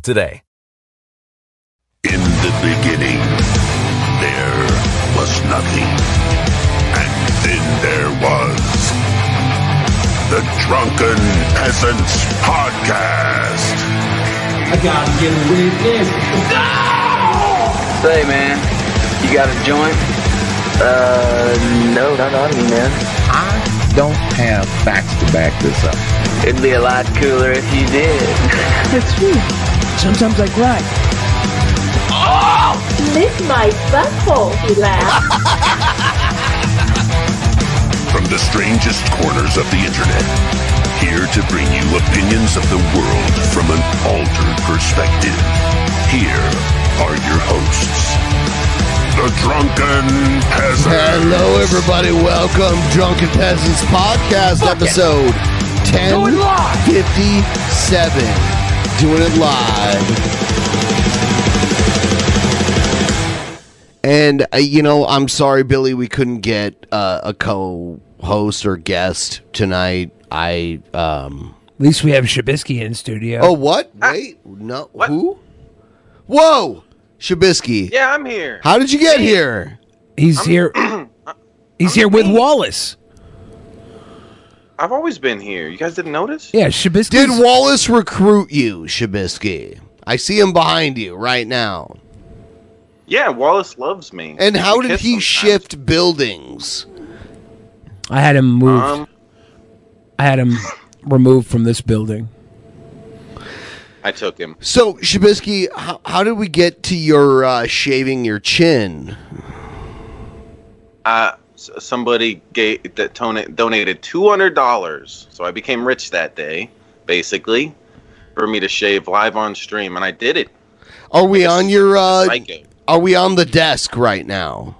today. In the beginning, there was nothing. And then there was the Drunken Peasants Podcast. I gotta get a witness. Say, man, you got a joint? Uh, no, not on me, man. I don't have facts to back this up. It'd be a lot cooler if you did. That's true. Sometimes I cry. Lick oh! my butthole, he laughed. From the strangest corners of the internet, here to bring you opinions of the world from an altered perspective. Here are your hosts, the Drunken Peasants. Hello, everybody. Welcome, Drunken Peasants Podcast, episode 1057. Doing it live. And, uh, you know, I'm sorry, Billy, we couldn't get uh, a co host or guest tonight. I, um. At least we have Shabisky in studio. Oh, what? Wait. No. Who? Whoa! Shabisky. Yeah, I'm here. How did you get here? He's here. He's here with Wallace. I've always been here. You guys didn't notice? Yeah, Shabisky. Did Wallace recruit you, Shabisky? I see him behind you right now. Yeah, Wallace loves me. And how did he sometimes. shift buildings? I had him moved. Um, I had him removed from this building. I took him. So, Shabisky, how, how did we get to your uh, shaving your chin? Uh, s- somebody gave that tona- donated two hundred dollars, so I became rich that day, basically, for me to shave live on stream, and I did it. Are we on your? Uh, are we on the desk right now?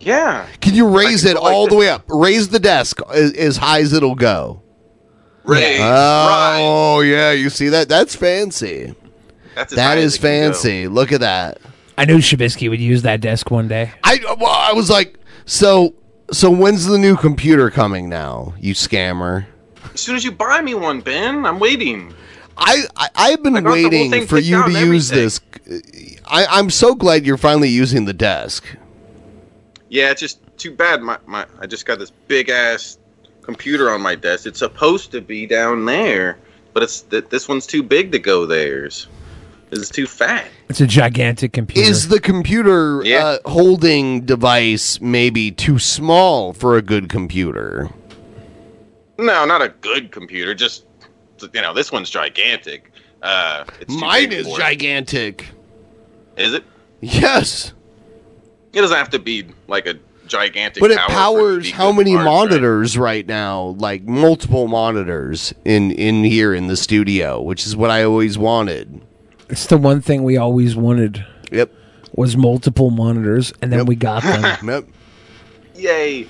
Yeah. Can you raise can it go like all the way up? Raise the desk as, as high as it'll go. Raise, Oh yeah, you see that? That's fancy. That's as That high as is it can go. fancy. Look at that. I knew Shabisky would use that desk one day. I well, I was like, so so when's the new computer coming now? You scammer. As soon as you buy me one, Ben, I'm waiting. I, I I've been I waiting for you to use this. I, I'm so glad you're finally using the desk. Yeah, it's just too bad. My, my I just got this big ass computer on my desk. It's supposed to be down there, but it's th- this one's too big to go theirs. It's too fat. It's a gigantic computer. Is the computer Yeah. uh, holding device maybe too small for a good computer? No, not a good computer. Just you know, this one's gigantic. Uh, it's Mine is gigantic. Is it? Yes, It doesn't have to be like a gigantic. but it powers how many hard drive. monitors right now? Like multiple monitors in in here in the studio, which is what I always wanted. It's the one thing we always wanted. Yep. Was multiple monitors, and then we got them. Yep. Yay!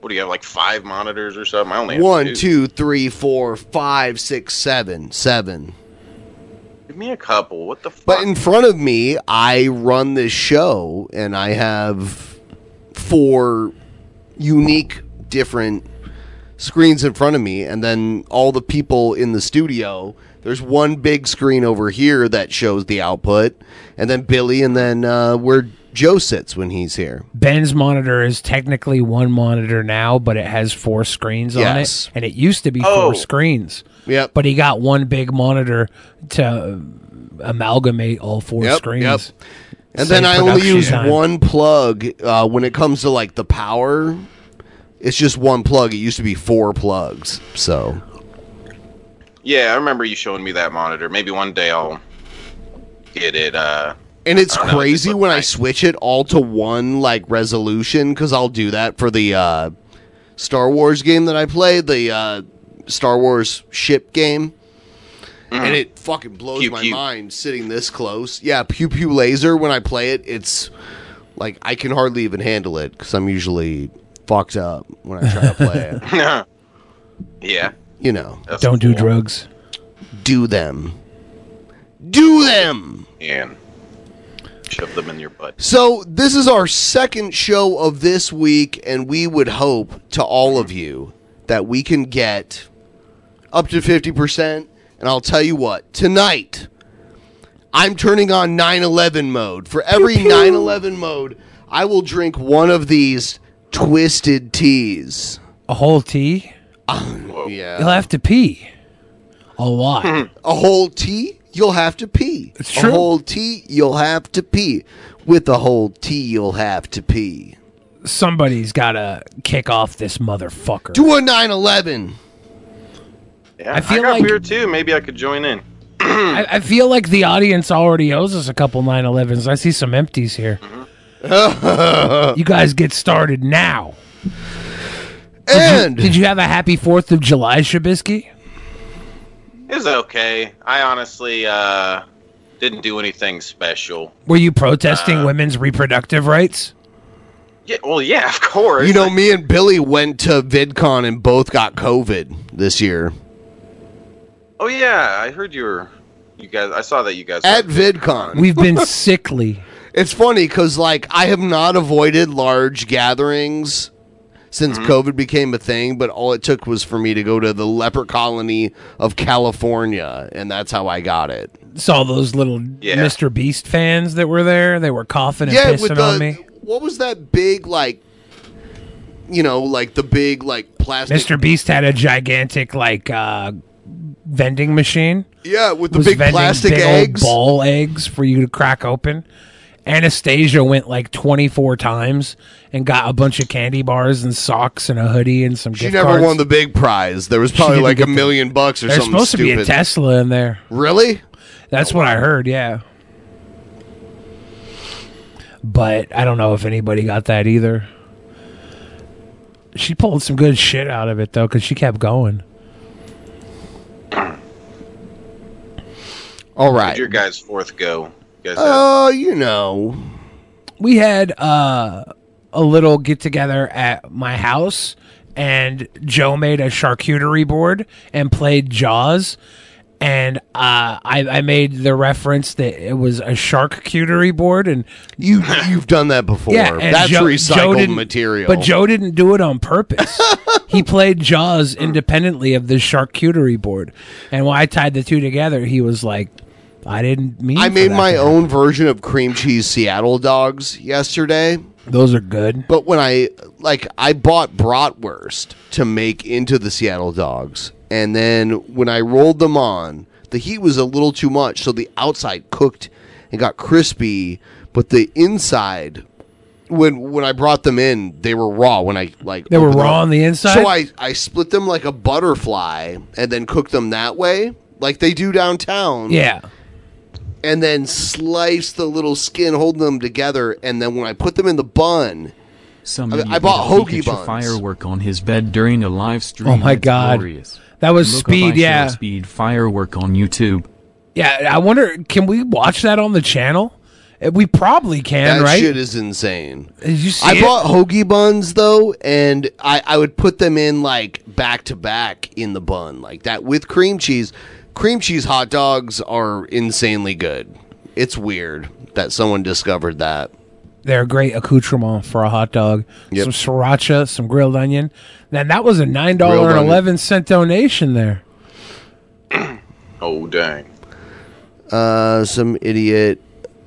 What do you have? Like five monitors or something? I only have One, two. two, three, four, five, six, seven, seven. Give me a couple. What the fuck? But in front of me, I run this show, and I have four unique, different screens in front of me, and then all the people in the studio. There's one big screen over here that shows the output, and then Billy, and then uh, where Joe sits when he's here. Ben's monitor is technically one monitor now, but it has four screens on it, and it used to be Oh. four screens. Yep. But he got one big monitor to amalgamate all four Yep, screens. yep. And Save then I only use time. one plug uh, when it comes to like the power. It's just one plug. It used to be four plugs. So Yeah, I remember you showing me that monitor. Maybe one day I'll get it. Uh, And it's I don't know, it crazy when I switch it all to one like resolution because I'll do that for the uh, Star Wars game that I play, the uh, Star Wars ship game. And it fucking blows Mm-hmm. Pew, my pew. mind sitting this close. Yeah, pew pew laser. When I play it, it's like I can hardly even handle it because I'm usually fucked up when I try to play it. yeah. You know, That's Don't do cool. drugs. do them, do them. And shove them in your butt. So, this is our second show of this week, and we would hope to all of you that we can get up to 50%. And I'll tell you what, tonight, I'm turning on 9 11 mode. For every 9 11 mode, I will drink one of these twisted teas. A whole tea. Um, yeah. You'll have to pee. A lot. Hmm. A whole tea, you'll have to pee. It's true. A whole tea, you'll have to pee. With a whole tea, you'll have to pee. Somebody's got to kick off this motherfucker. Do a 9 11. Yeah, I feel got like- beer too. Maybe I could join in. I, I feel like the audience already owes us a couple 911s. I see some empties here. Mm-hmm. you guys get started now. And Did you have a happy 4th of July, Shabisky? It was okay. I honestly uh, didn't do anything special. Were you protesting Uh, women's reproductive rights? Yeah, well, yeah, of course. You know, me and Billy went to VidCon and both got COVID this year. Oh yeah, I heard you were. You guys, I saw that you guys At VidCon. We've been sickly. It's funny because, like, I have not avoided large gatherings since Mm-hmm. COVID became a thing, but all it took was for me to go to the leper colony of California, and that's how I got it. Saw those little Yeah. Mr. Beast fans that were there. They were coughing and yeah, pissing with the. on me. What was that big, like, you know, like the big, like, plastic. Mr. Beast had a gigantic like uh, vending machine. Yeah, with the big plastic big old eggs. ball eggs for you to crack open. Anastasia went like 24 times and got a bunch of candy bars and socks and a hoodie and some She gift never cards. won the big prize. There was probably like a get the- million bucks or There's something There's supposed to be a Tesla in there. Really? That's what I heard, yeah. But I don't know if anybody got that either. She pulled some good shit out of it though, because she kept going. All right. How'd your guys' fourth go? Guys Oh, you know. we had uh, a little get together at my house, and Joe made a charcuterie board and played Jaws. And uh, I, I made the reference that it was a charcuterie board, and You you've done that before. yeah, and That's Joe- recycled didn't- material. But Joe didn't do it on purpose. he played Jaws independently of the charcuterie board, and when I tied the two together, he was like, "I didn't mean." I made my own version of cream cheese Seattle dogs yesterday. Those are good. But when I like I bought bratwurst to make into the Seattle dogs, and then when I rolled them on, the heat was a little too much, so the outside cooked and got crispy, but the inside when when I brought them in, they were raw when I like They were opened them raw up. on the inside? So I I split them like a butterfly and then cooked them that way, like they do downtown Yeah. And then slice the little skin, holding them together, and then when I put them in the bun, Some I- I bought lit hoagie Pikachu buns. firework on his bed during a live stream. Oh my It's God. glorious. That was Look Speed, yeah. Speed firework on YouTube. Yeah, I wonder, can we watch that on the channel? Uh, We probably can, right? that right? shit is insane. Did you see I it? bought hoagie buns though, and I, I would put them in like back to back in the bun, like that with cream cheese. Cream cheese hot dogs are insanely good. It's weird that someone discovered that. They're a great accoutrement for a hot dog. Yep. Some sriracha, some grilled onion. Then that was a nine dollar Grilled and onion. eleven donation there. oh dang! Uh, some idiot.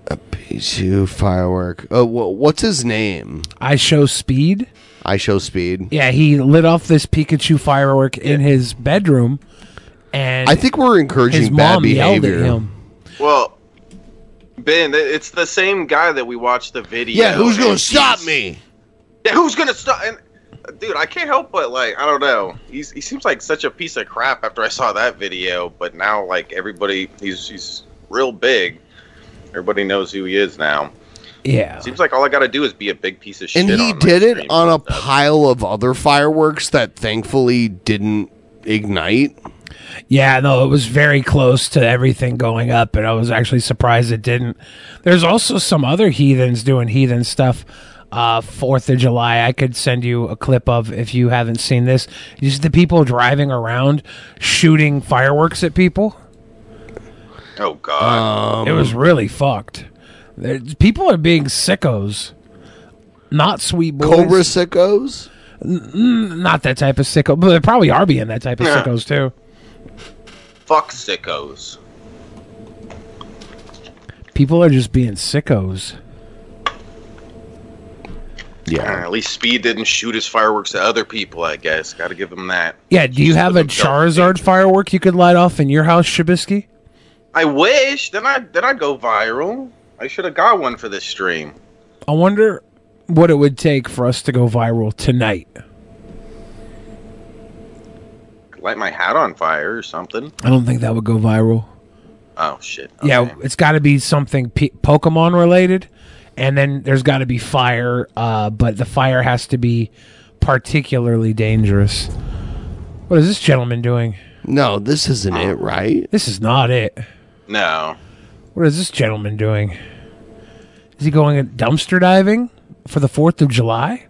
A Pichu firework. Oh, wha- what's his name? IShowSpeed. I show speed. Yeah, he lit off this Pikachu firework in his bedroom, and I think we're encouraging his bad mom yelled behavior. at him. Well, Ben, it's the same guy that we watched the video. Yeah, who's gonna and stop me? Yeah, who's gonna stop? And dude, I can't help but like, I don't know. He's he seems like such a piece of crap after I saw that video, but now like everybody, he's he's real big. Everybody knows who he is now. Yeah. Seems like all I gotta do is be a big piece of shit. And he on did it on a pile of other fireworks that thankfully didn't ignite. Yeah, no, it was very close to everything going up, and I was actually surprised it didn't. There's also some other heathens doing heathen stuff. Uh, Fourth of July, I could send you a clip of if you haven't seen this. Just the people driving around shooting fireworks at people. Oh god, it was really fucked. There- People are being sickos, not sweet boys. Cobra sickos. N- not that type of sicko, but they probably are being that type of Yeah. sickos too. Fuck sickos. People are just being sickos. Yeah. At least Speed didn't shoot his fireworks at other people. I guess. Got to give him that. Yeah, do you have a Charizard firework you could light off in your house, Shabisky? I wish. Then I then I'd go viral. I should have got one for this stream. I wonder what it would take for us to go viral tonight. Light my hat on fire or something. I don't think that would go viral. Oh shit. Yeah, it's got to be something P- Pokemon related, and then there's got to be fire. Uh, but the fire has to be particularly dangerous. What is this gentleman doing? No, this isn't it, right? This is not it. No. What is this gentleman doing? Is he going dumpster diving for the Fourth of July?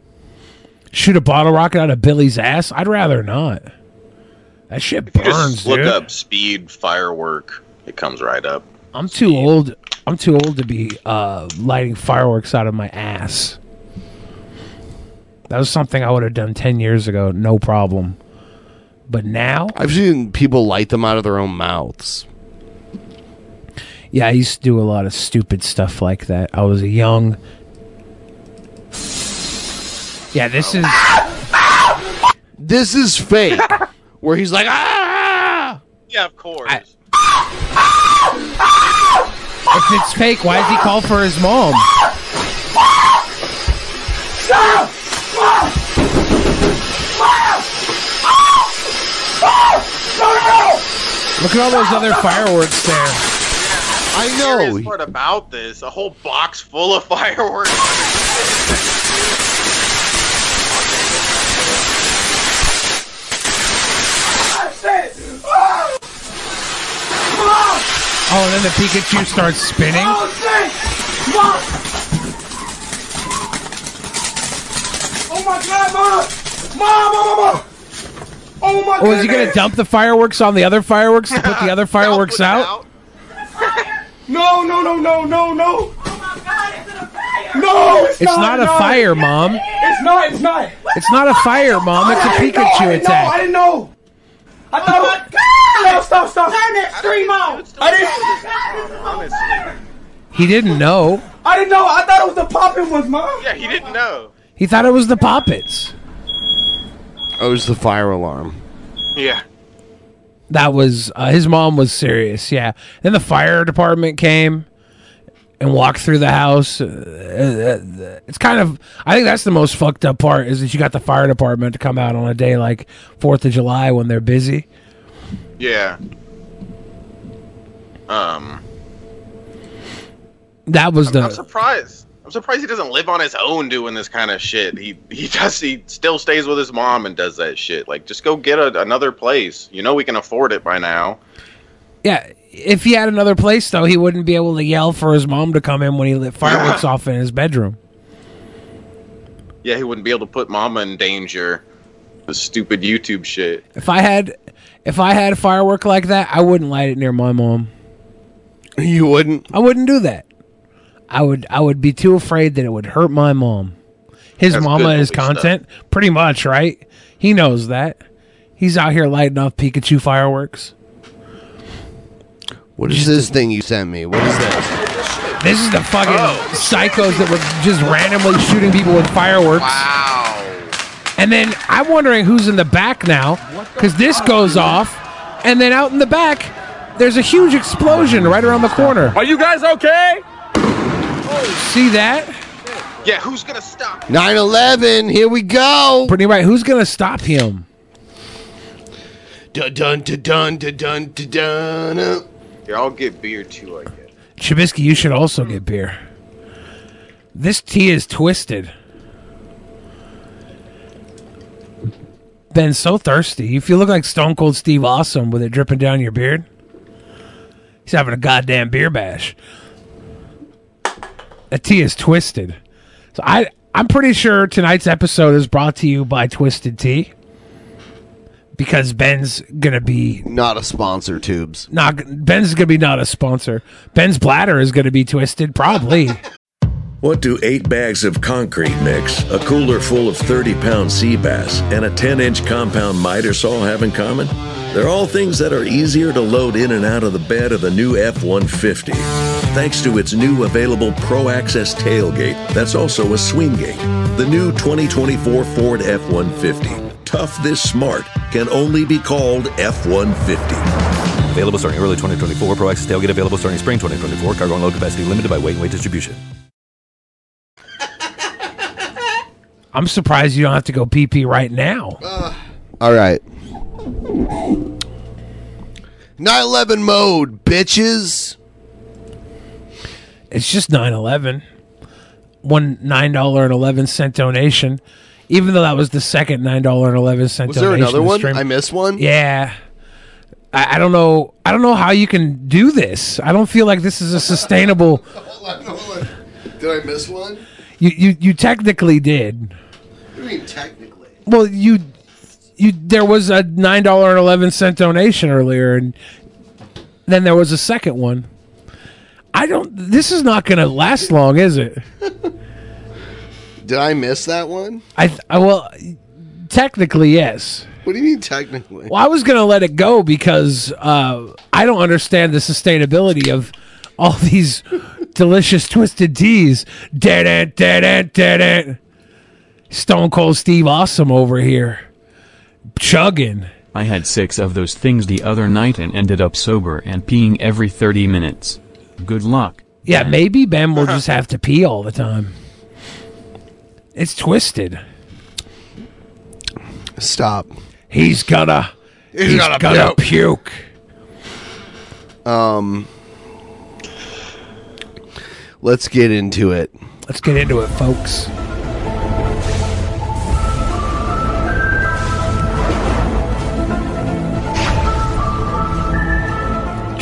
Shoot a bottle rocket out of Billy's ass? I'd rather not. That shit burns, just look dude. up speed firework. It comes right up. I'm too old. I'm too old to be uh, lighting fireworks out of my ass. That was something I would have done ten years ago, no problem. But now, I've seen people light them out of their own mouths. yeah, I used to do a lot of stupid stuff like that. I was a young. Yeah, this is This is fake. Where he's like, ah! Yeah, of course. If it's fake, why does he call for his mom? Look at all those other fireworks there. I know. The part about this, a whole box full of fireworks. Oh, and then the Pikachu starts spinning. Oh, oh my god, mom! Mom, mom, mom, mom! Oh my god! Or is he gonna dump the fireworks on the other fireworks to put the other fireworks out? No, no, no, no, no, no! Oh my god, it's a fire! No, it's, It's not a fire, Mom. It's not, it's not! It's not a fire, Mom. It's a I didn't know, I Pikachu didn't know, I attack. didn't know! I thought it was. Stop, stop, stop! Turn that stream on! I didn't. He didn't know. I didn't know. I thought it was the popping was mom. Yeah, he didn't know. He thought it was the Poppets. Oh, it was the fire alarm. Yeah. That was uh, his mom was serious. Yeah. Then the fire department came and walk through the house. Uh, uh, it's kind of I think that's the most fucked up part is that you got the fire department to come out on a day like Fourth of July when they're busy. Yeah. Um, That was I'm the surprised. I'm surprised he doesn't live on his own doing this kind of shit. He he does. He still stays with his mom and does that shit. Like, just go get a, another place. You know we can afford it by now. Yeah. If he had another place though, he wouldn't be able to yell for his mom to come in when he lit fireworks off in his bedroom. Yeah, he wouldn't be able to put mama in danger. The stupid YouTube shit. If I had, if I had a firework like that, I wouldn't light it near my mom. You wouldn't. I wouldn't do that. I would. I would be too afraid that it would hurt my mom. His That's mama is police content, pretty much, right? He knows that. He's out here lighting off Pikachu fireworks. What is this thing you sent me? What is this? This is the fucking Oh. psychos that were just randomly shooting people with fireworks. Wow. And then I'm wondering who's in the back now, because this goes off, and then out in the back, there's a huge explosion right around the corner. Are you guys okay? See that? Yeah, who's gonna stop? 9/11. Here we go. Pretty right. Who's gonna stop him? Dun dun dun dun dun dun dun. Here, I'll get beer too. I guess. Shabisky, you should also get beer. This tea is twisted. Ben's so thirsty. You feel look like Stone Cold Steve Awesome with it dripping down your beard. He's having a goddamn beer bash. That tea is twisted. So I I'm pretty sure tonight's episode is brought to you by Twisted Tea. Because Ben's gonna be Not a sponsor, tubes. not Ben's gonna be not a sponsor. Ben's bladder is gonna be twisted, probably. What do eight bags of concrete mix, a cooler full of 30 pound sea bass, and a 10 inch compound miter saw have in common? They're all things that are easier to load in and out of the bed of the new F 150. Thanks to its new available Pro Access tailgate, that's also a swing gate. The new 2024 Ford F 150. Tough this smart can only be called F 150. Available starting early 2024. Pro Access tailgate available starting spring 2024. Cargo and load capacity limited by weight and weight distribution. I'm surprised you don't have to go pee pee right now. Uh, all right. 9/11 mode, bitches. It's just 9/11. One nine dollar and eleven cent donation. Even though that was the second nine dollar and eleven cent Was there another one? stream- I missed one. Yeah. I, I don't know. I don't know how you can do this. I don't feel like this is a sustainable. Did I miss one? You you you technically did. What do you mean technically? Well, you you there was a nine dollar and eleven cent donation earlier, and then there was a second one. I don't. This is not going to last long, is it? Did I miss that one? I, th- I well, technically yes. What do you mean technically? Well, I was going to let it go because uh, I don't understand the sustainability of all these delicious twisted teas. Dead it, dead it, dead it. Stone Cold Steve Awesome over here, chugging. I had six of those things the other night and ended up sober and peeing every 30 minutes. Good luck. Yeah, maybe Ben will just have to pee all the time. It's twisted. Stop. He's gonna. He's gonna puke. Um. Let's get into it. Let's get into it, folks.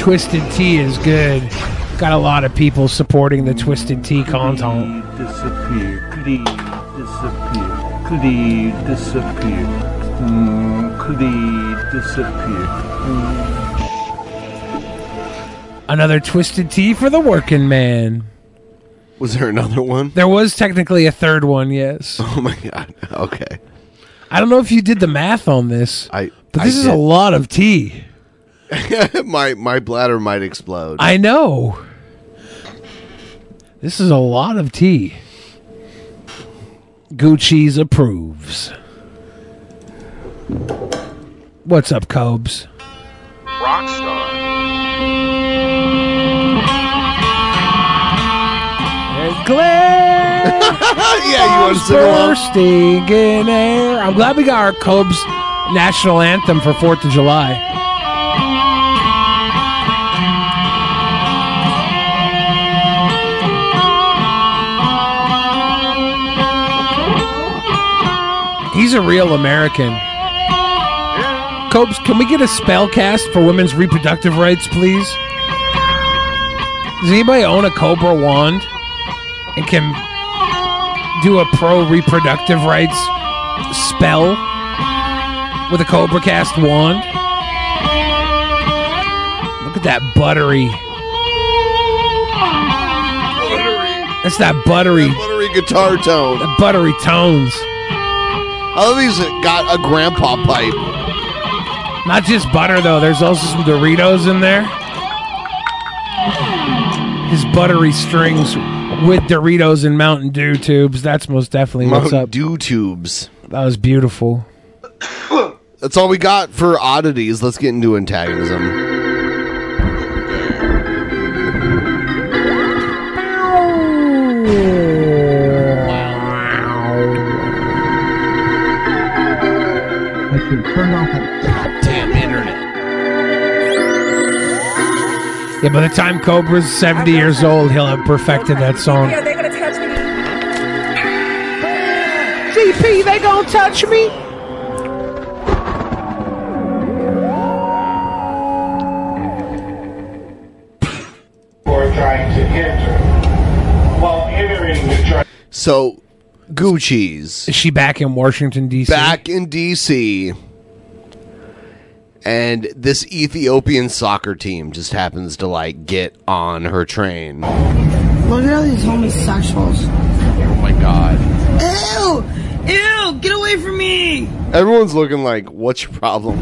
Twisted Tea is good. Got a lot of people supporting the Twisted Tea content. Disappear. Please disappear. Please disappear. Mm, please disappear. Mm. Another Twisted Tea for the working man. Was there another one? There was technically a third one, yes. Oh my god. Okay. I don't know if you did the math on this, I. but I this is a lot of tea. my my bladder might explode. I know. This is a lot of tea. Goocheese approves. What's up, Cobes? Rockstar. There's Glenn. yeah, you want to sing bursting in air. I'm glad we got our Cobes national anthem for Fourth of July. He's a real American. Cobes, can we get a spell cast for women's reproductive rights, please? Does anybody own a Cobra wand and can do a pro reproductive rights spell with a Cobra Cast wand? Look at that buttery. Buttery. That's that buttery, Buttery guitar tone. The buttery tones. I love he's got a grandpa pipe. Not just butter though. There's also some Doritos in there. His buttery strings with Doritos and Mountain Dew tubes. That's most definitely what's Mountain up. Dew tubes. That was beautiful. That's all we got for oddities. Let's get into antagonism. Yeah, by the time Cobra's 70 years old, he'll have perfected that song. Yeah, they're gonna touch me. CP, they gonna touch me? Or trying to enter. While entering the train. So, Goocheese. Is she back in Washington, D.C.? Back in D.C. And this Ethiopian soccer team just happens to like get on her train. Look at all these homosexuals. Oh my god. Ew! Ew! Get away from me! Everyone's looking like, what's your problem?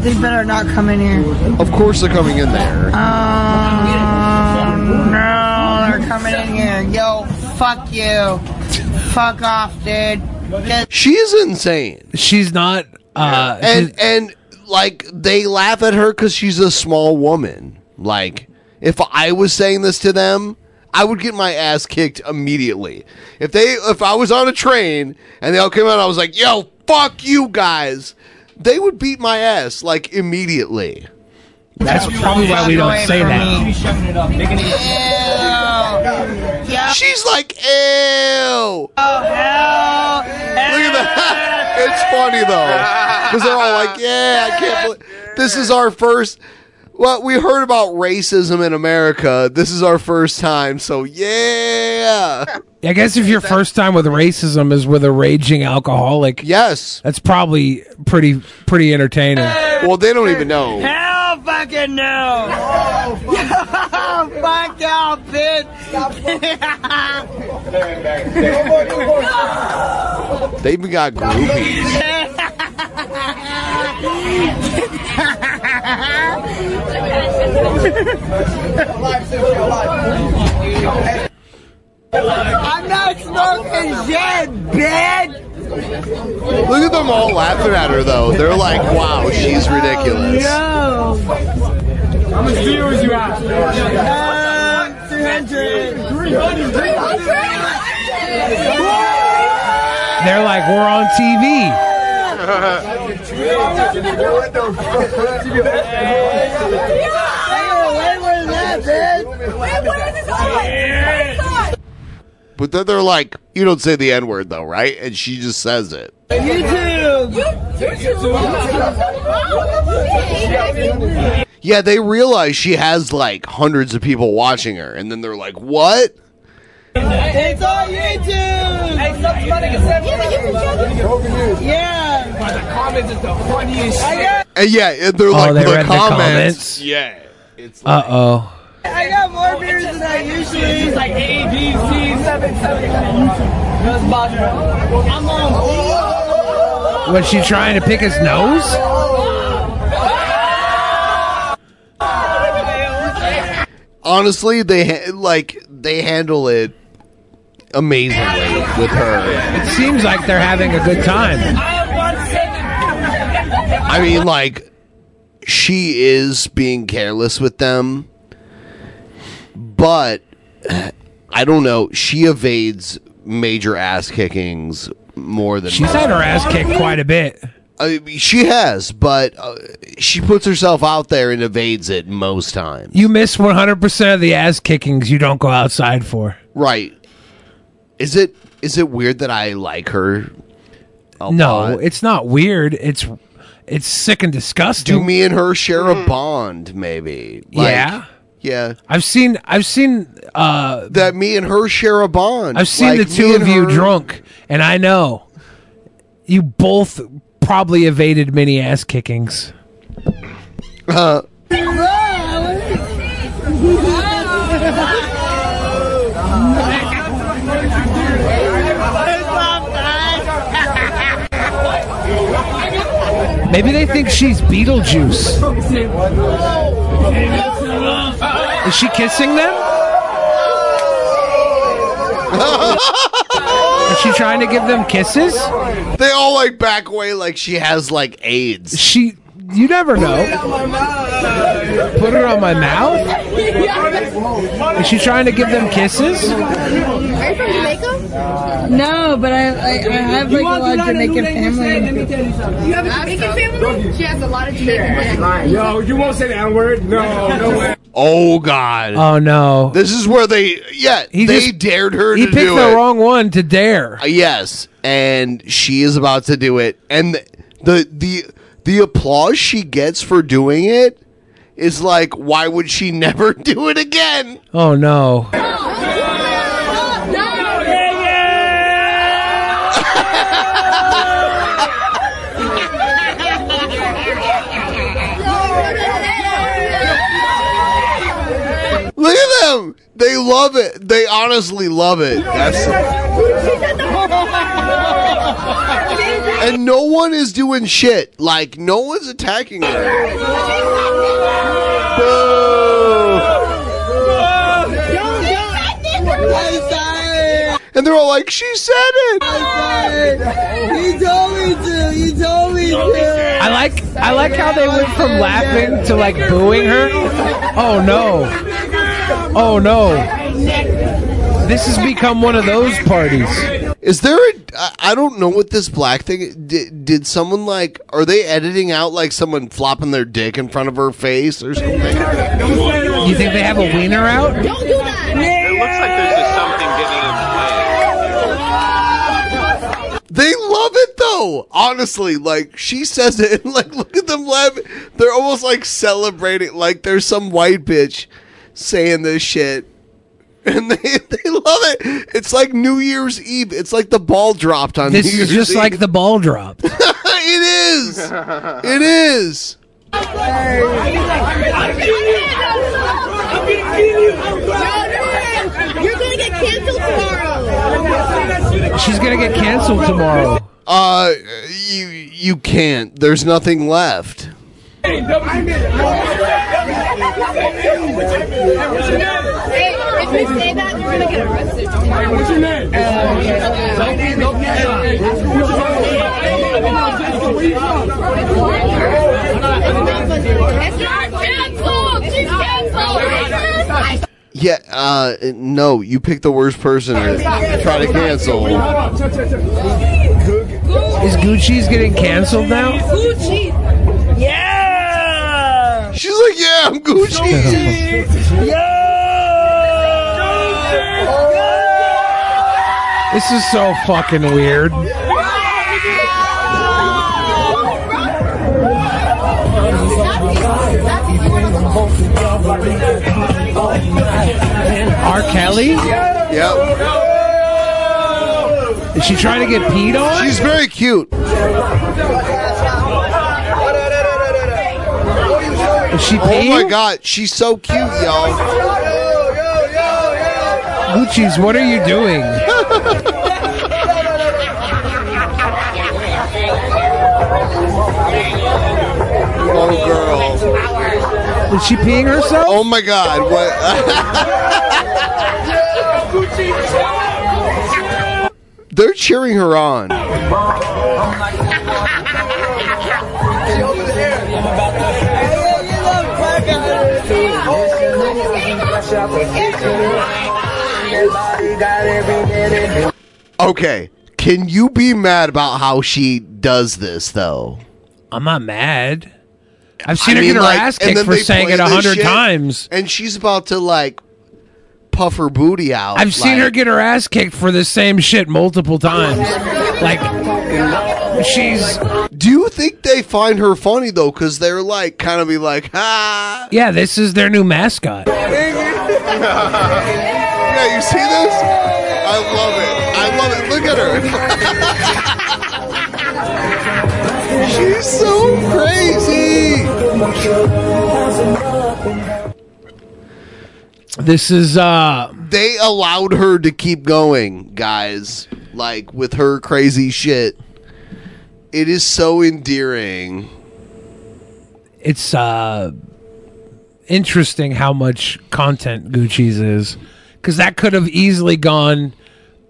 They better not come in here. Of course they're coming in there. Oh, no, they're coming in here. Yo, fuck you. Fuck off, dude. Get- She's insane. She's not. Uh, and and like they laugh at her because she's a small woman. Like if I was saying this to them, I would get my ass kicked immediately. If they if I was on a train and they all came out, I was like, "Yo, fuck you guys," they would beat my ass like immediately. That's probably why we don't say that. She's like, ew. Oh, hell. Look at that. It's funny though, because they're all like, "Yeah, I can't believe this is our first. Well, we heard about racism in America. This is our first time, so yeah. I guess if your first time with racism is with a raging alcoholic, yes, that's probably pretty pretty entertaining. Well, they don't even know. Hell fucking no! Fuck y'all, bitch! They even got groupies. I'm not smoking shit, bitch! Look at them all laughing at her though. They're like, "Wow, she's ridiculous." Oh, Yo! How much viewers you have? Uh, 300. They're like, we're on TV. But then they're like, "You don't say the N word though, right?" And she just says it. YouTube! Yeah, they realize she has like hundreds of people watching her, and then they're like, "What?" It's on YouTube! Hey, somebody can send me Yeah! But the comments is the funniest shit. And yeah, they're Oh, like they the, read the comments. comments? Yeah, it's Uh oh. I got more beers than I usually. It's like A, B, C, 7, 7. I'm on. Was she trying to pick his nose? Honestly, they like they handle it amazingly with her. It seems like they're having a good time. I mean, like she is being careless with them, but I don't know. She evades major ass kickings more than She's had her ass kicked quite a bit. I mean, she has, but uh, she puts herself out there and evades it most times. You miss 100% of the ass kickings you don't go outside for. Right? Is it is it weird that I like her? a no, lot? it's not weird. It's it's sick and disgusting. Do me and her share a bond? Maybe. Like, yeah. Yeah. I've seen I've seen uh that me and her share a bond. I've seen Like, the two of you her- drunk and I know you both probably evaded many ass kickings. Uh, Maybe they think she's Beetlejuice. Is she kissing them? Is she trying to give them kisses? They all like back away like she has like AIDS. She you never know. Put it on my mouth? Is she trying to give them kisses? Are you from Jamaica? No, but I, I, I have like a lot of Jamaican family. You have a Jamaican family? She has a lot of Jamaican family. Yo, you won't say the N word? No, no way. Oh God! Oh no! This is where they yeah He they just- dared her He picked the it. wrong one to dare. Uh, yes, and she is about to do it, and the, the the the applause she gets for doing it is like, why would she never do it again? Oh no! Them; they love it. They honestly love it. That's and no one is doing shit. Like no one's attacking her. And they're all like, "She said it." He told me to. He told me to. I like I like how they went from laughing to like booing her. Oh no! Oh no! This has become one of those parties. Is there a? I don't know what this black thing. Did, did someone like? Are they editing out like someone flopping their dick in front of her face or something? You think they have a wiener out? It looks like there's just something getting in the way. They love it though. Honestly, like she says it, and like look at them laughing. They're almost like celebrating. Like there's some white bitch saying this shit, and they they love it. It's like New Year's Eve. It's like the ball dropped on This New is Year's just like the ball drop. it is. It is. You're gonna get canceled tomorrow. She's gonna get canceled tomorrow. Uh, you you can't. There's nothing left. Hey, if we say that, you're gonna get arrested. What's your name? It's not canceled. She's canceled. Yeah. Uh, no. You pick the worst person to try to cancel. Is Goocheese getting canceled now? Gucci. Yeah. She's like, yeah, I'm Gucci. This is so fucking weird. R. Kelly? Yep. Is she trying to get peed on? She's very cute. Is she Oh my god, she's so cute, y'all. Goocheese, what are you doing? Oh girl. Is she peeing herself? Oh my god, what? They're cheering her on. Oh Okay, can you be mad about how she does this though? I'm not mad. I've seen I her mean, get her like, ass kicked for saying it a hundred times. and she's about to like puff her booty out. I've seen her get her ass kicked for the same shit multiple times. Like she's Do you think they find her funny though? Because they're like kind of be like, ha. yeah, this is their new mascot. Yeah, you see this? I love it. I love it. Look at her. She's so crazy. This is uh They allowed her to keep going, guys. Like with her crazy shit. It is so endearing. it's uh interesting how much content Goocheese is because that could have easily gone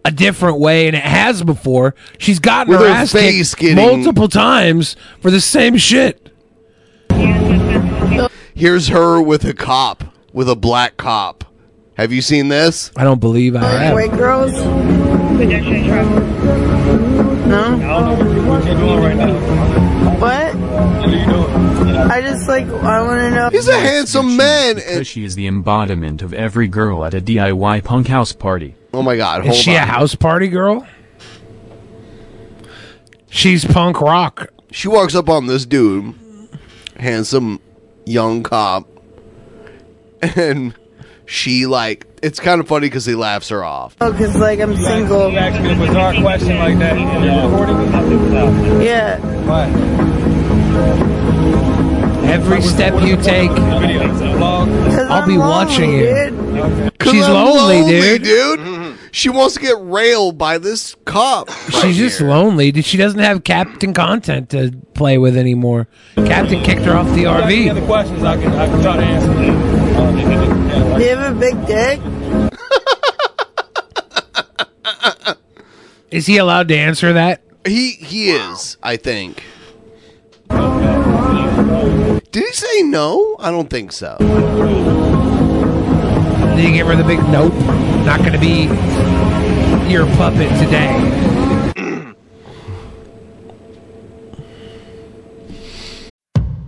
a different way and it has before. She's gotten With her, her ass kicked getting- multiple times for the same shit. Here's her with a cop, with a black cop. Have you seen this? I don't believe I have. White girls. No. What? I just like I want to know. He's a handsome man. Because she is the embodiment of every girl at a DIY punk house party. Oh my god, Is she a house party girl? She's punk rock. She walks up on this dude, handsome young cop, and she like it's kind of funny because he laughs her off. Oh, cause like I'm single. You asked me a bizarre question like that. You recording me? Yeah. Every step you take, I'll be watching you. She's lonely, dude. dude. She wants to get railed by this cop. She's just lonely. She doesn't have Captain content to play with anymore. Captain kicked her off the Any RV. other questions I can, I can try to answer? Do you have a big dick? Is he allowed to answer that? He he is, I think. Did he say no? I don't think so. Did you give her the big nope? Not going to be your puppet today.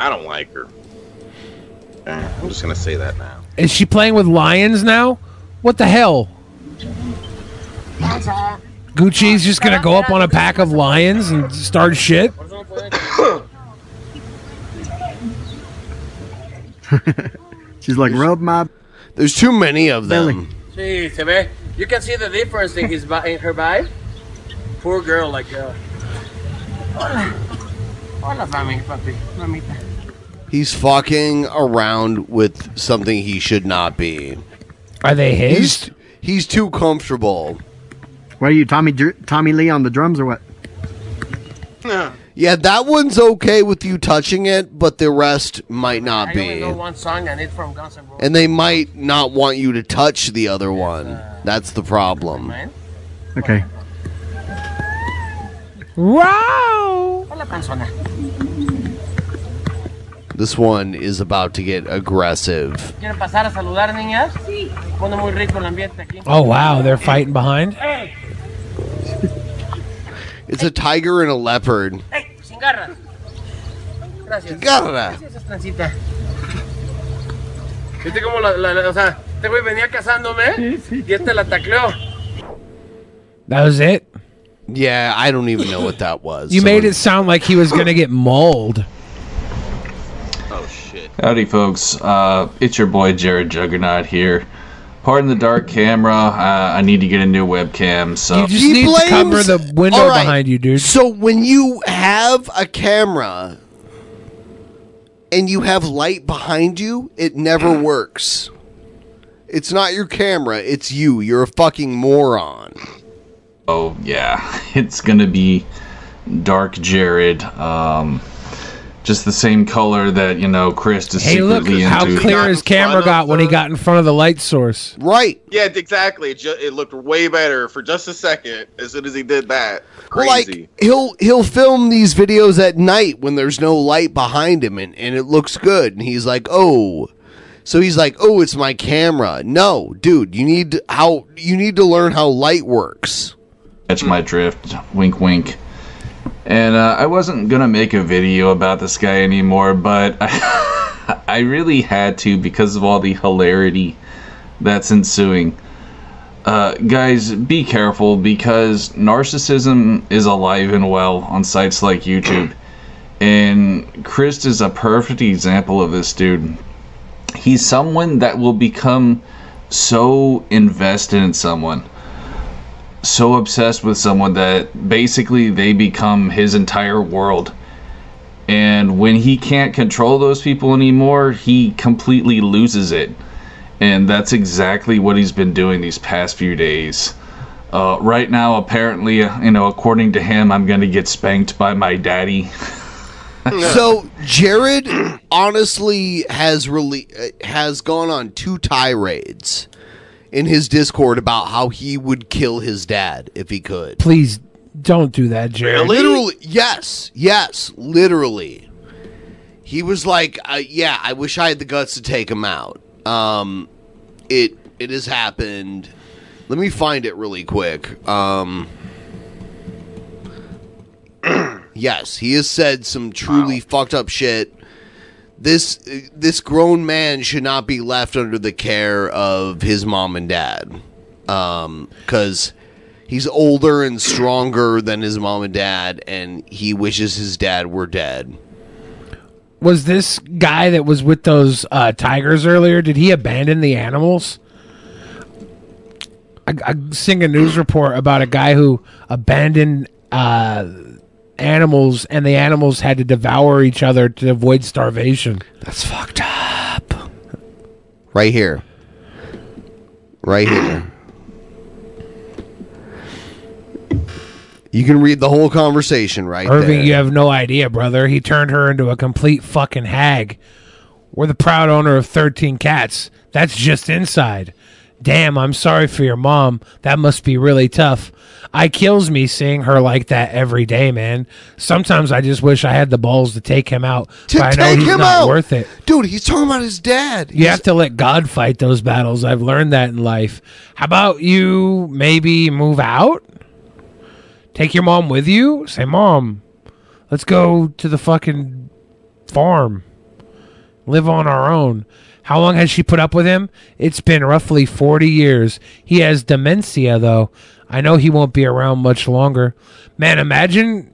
I don't like her. I'm just gonna say that now. Is she playing with lions now? What the hell? Goocheese just gonna go up on a pack of lions and start shit? She's like, rub my. There's too many of them. Sí, se. You can see the difference in his in her vibe. Poor girl, like. Uh... Hola. Hola, mami, papi, mamita. He's fucking around with something he should not be. Are they his? He's, he's too comfortable. What are you, Tommy Dr- Tommy Lee on the drums or what? Yeah, that one's okay with you touching it, but the rest might not I only be. know one song and it's from Guns N' Roses. And they might not want you to touch the other one. Uh, That's the problem. Okay. Wow! Hola, panzona. This one is about to get aggressive. ¿Quieren pasar a saludar, niñas? Sí. Pone muy rico el ambiente aquí. Oh wow, they're fighting behind. It's a tiger and a leopard. hey, sin garras. Gracias. Sin garra. Gracias, Estancita. ¿Viste cómo la, la- la- o sea, este güey venía cazándome y este la tacleó? That was it. Yeah, I don't even know what that was. You made it sound like he was gonna get mauled. Howdy, folks. Uh, it's your boy Jared Juggernaut here. Pardon the dark camera. Uh, I need to get a new webcam. So You just need to cover the window All right, behind you, dude. So when you have a camera and you have light behind you, it never works. It's not your camera, it's you. You're a fucking moron. Oh yeah, it's gonna be dark Jared. Um, just the same color that you know Chris is Hey, look secretly how into. clear his camera got when he got in front of the light source. Right. Yeah, exactly. It, ju- it looked way better for just a second as soon as he did that. Crazy. Like he'll he'll film these videos at night when there's no light behind him and, and it looks good and he's like, "Oh." So he's like, "Oh, it's my camera." No, dude, you need how you need to learn how light works. Catch my drift. Wink, wink. And uh, I wasn't gonna make a video about this guy anymore, but I, I really had to because of all the hilarity that's ensuing. Uh, guys, be careful because narcissism is alive and well on sites like YouTube. And Chris is a perfect example of this dude. He's someone that will become so invested in someone so obsessed with someone that basically they become his entire world. And when he can't control those people anymore, he completely loses it. And that's exactly what he's been doing these past few days. Uh, right now, apparently, uh, you know, according to him, I'm gonna get spanked by my daddy. so Jared honestly has really uh, has gone on two tirades in his Discord about how he would kill his dad if he could. Please don't do that, Jared. Literally, yes, yes, literally. He was like, uh, "Yeah, I wish I had the guts to take him out." Um, it it has happened. Let me find it really quick. Um, yes, he has said some truly fucked up shit. This this grown man should not be left under the care of his mom and dad, because he's older and stronger than his mom and dad, and he wishes his dad were dead. Was this guy that was with those uh, tigers earlier? Did he abandon the animals? I, I sing a news report about a guy who abandoned uh, animals, and the animals had to devour each other to avoid starvation. That's fucked up. Right here. Right here. You can read the whole conversation right Irving, there. you have no idea, brother. He turned her into a complete fucking hag. We're the proud owner of 13 cats. That's just inside. Damn, I'm sorry for your mom. That must be really tough. I kills me seeing her like that every day, man. Sometimes I just wish I had the balls to take him out, To but I know take he's him not out! worth it. Dude, he's talking about his dad. You have to let God fight those battles. I've learned that in life. How about you maybe move out? Take your mom with you? Say, Mom, let's go to the fucking farm. Live on our own. How long has she put up with him? It's been roughly 40 years. He has dementia, though. I know he won't be around much longer. Man, imagine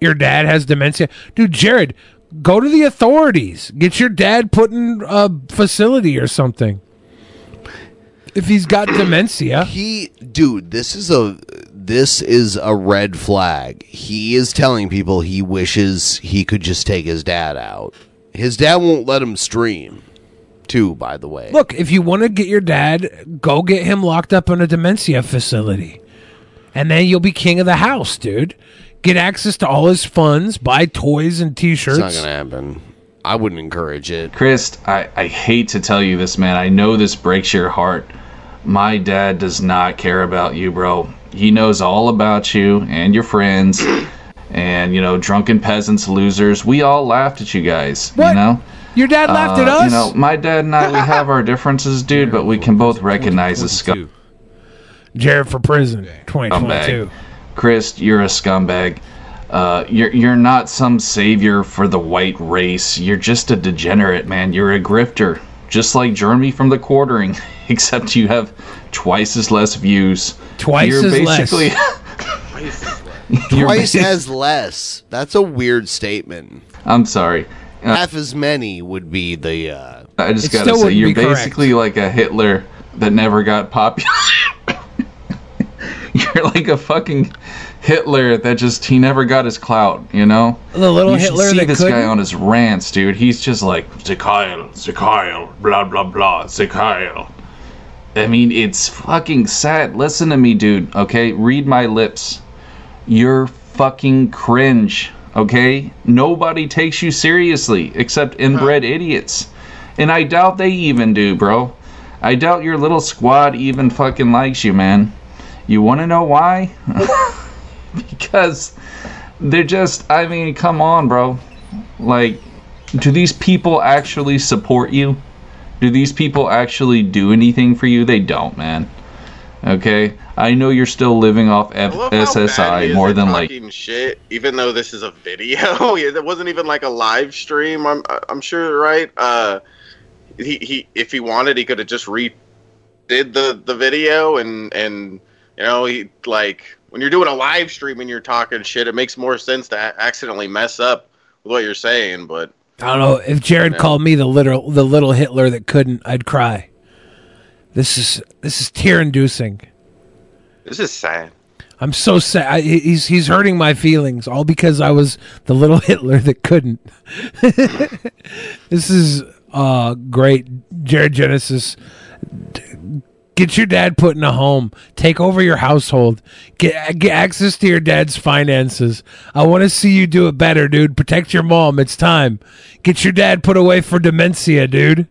your dad has dementia. Dude, Jared, go to the authorities. Get your dad put in a facility or something. If he's got dementia. He dude, this is a this is a red flag. He is telling people he wishes he could just take his dad out. His dad won't let him stream. Too, by the way. Look, if you want to get your dad, go get him locked up in a dementia facility. And then you'll be king of the house, dude. Get access to all his funds, buy toys and t shirts. It's not gonna happen. I wouldn't encourage it. Chris, I, I hate to tell you this, man. I know this breaks your heart. My dad does not care about you, bro. He knows all about you and your friends and, you know, drunken peasants, losers. We all laughed at you guys, you know? Your dad laughed at Uh, us? You know, my dad and I, we have our differences, dude, but we can both recognize the scum. Jared for prison, 2022. Scumbag. Chris, you're a scumbag. Uh, you're you're not some savior for the white race. You're just a degenerate, man. You're a grifter, just like Jeremy from the Quartering, except you have twice as less views. Twice you're as less. basically, you're Twice as less. That's a weird statement. I'm sorry. Uh, Half as many would be the. Uh, I just gotta say, you're be correct. basically like a Hitler that never got popular. you're like a fucking Hitler that just he never got his clout, you know? The little you should Hitler see that this guy couldn't? on his rants, dude. He's just like Sieg Heil, Zikhail, blah blah blah, Sieg Heil. I mean, it's fucking sad. Listen to me, dude. Okay, read my lips. You're fucking cringe. Okay, nobody takes you seriously except inbred idiots, and I doubt they even do, bro. I doubt your little squad even fucking likes you, man. You want to know why? because they're just. I mean, come on, bro. Like, do these people actually support you? Do these people actually do anything for you? They don't, man. Okay, I know you're still living off F- I love how bad he SSI more than like talking shit, even though this is a video. it wasn't even like a live stream. I'm I'm sure, right? Uh, he he if he wanted, he could have just re did the the video and and you know he like when you're doing a live stream and you're talking shit, it makes more sense to a- accidentally mess up with what you're saying. But I don't know. If Jared Yeah. called me the little the little Hitler that couldn't, I'd cry. This is this is tear inducing. This is sad. I'm so sad. I, he's he's hurting my feelings all because I was the little Hitler that couldn't. this is uh great, Jared Genesis. Get your dad put in a home. Take over your household. Get, get access to your dad's finances. I want to see you do it better, dude. Protect your mom. It's time. Get your dad put away for dementia, dude.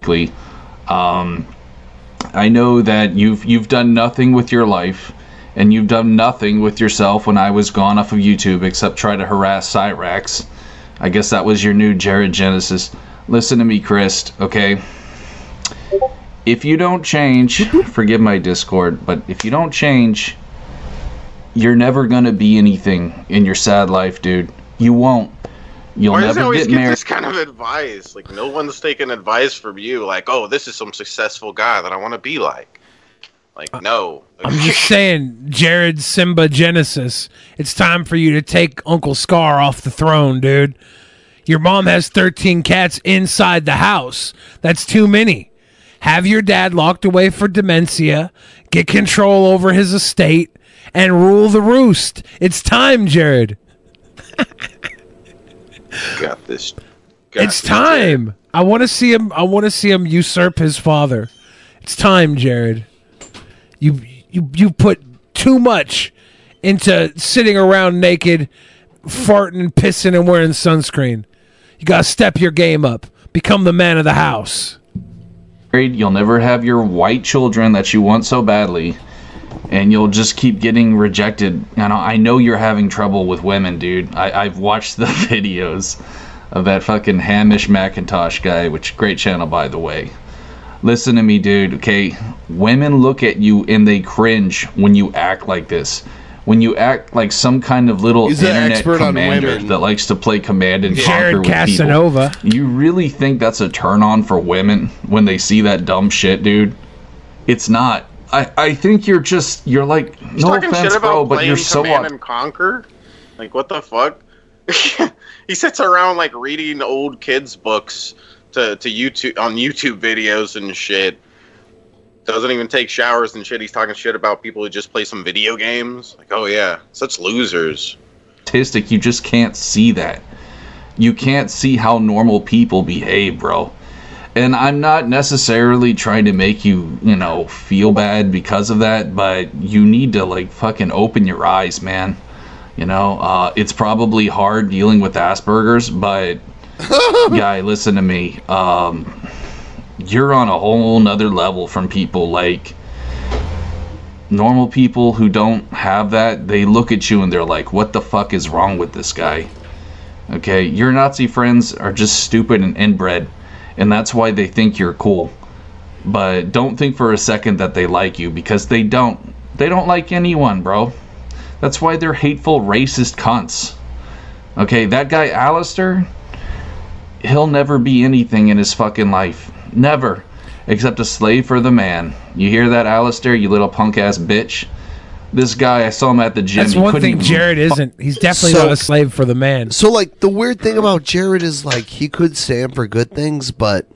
Quickly, Um, I know that you've you've done nothing with your life, and you've done nothing with yourself when I was gone off of YouTube except try to harass Cyrax. I guess that was your new Jared Genesis. Listen to me, Chris. Okay. If you don't change, forgive my Discord, but if you don't change, you're never gonna be anything in your sad life, dude. You won't. You'll Why does he never always get get married. this kind of advice? Like no one's taking advice from you. Like, oh, this is some successful guy that I want to be like. Like, uh, no. I'm just saying, Jared Simba Genesis, it's time for you to take Uncle Scar off the throne, dude. Your mom has 13 cats inside the house. That's too many. Have your dad locked away for dementia, get control over his estate, and rule the roost. It's time, Jared. Got this. Got it's this, time. I want to see him. I want to see him usurp his father. It's time, Jared. You you you put too much into sitting around naked, farting and pissing and wearing sunscreen. You gotta step your game up. Become the man of the house. married, you'll never have your white children that you want so badly, and you'll just keep getting rejected. And I I know you're having trouble with women, dude. I, I've watched the videos of that fucking Hamish Macintosh guy, which great channel by the way. Listen to me, dude. Okay, women look at you and they cringe when you act like this. When you act like some kind of little He's internet commander that likes to play command and Jared conquer with Casanova. people. You really think that's a turn on for women when they see that dumb shit, dude? It's not. I, I think you're just you're like He's no offense, shit about bro, but you're so Command and Conquer. Like, what the fuck? he sits around like reading old kids' books to to YouTube on YouTube videos and shit. Doesn't even take showers and shit. He's talking shit about people who just play some video games. Like, oh yeah, such losers. Statistic, you just can't see that. You can't see how normal people behave, bro. And I'm not necessarily trying to make you, you know, feel bad because of that, but you need to like fucking open your eyes, man. You know, uh, it's probably hard dealing with Asperger's, but guy, listen to me. Um, you're on a whole nother level from people like normal people who don't have that. They look at you and they're like, "What the fuck is wrong with this guy?" Okay, your Nazi friends are just stupid and inbred, and that's why they think you're cool. But don't think for a second that they like you because they don't. They don't like anyone, bro. That's why they're hateful, racist cunts. Okay, that guy Alistair, he'll never be anything in his fucking life. Never. Except a slave for the man. You hear that, Alistair, you little punk ass bitch? This guy, I saw him at the gym. That's he one thing Jared fu- isn't. He's definitely So- not a slave for the man. So, like, the weird thing about Jared is, like, he could stand for good things, but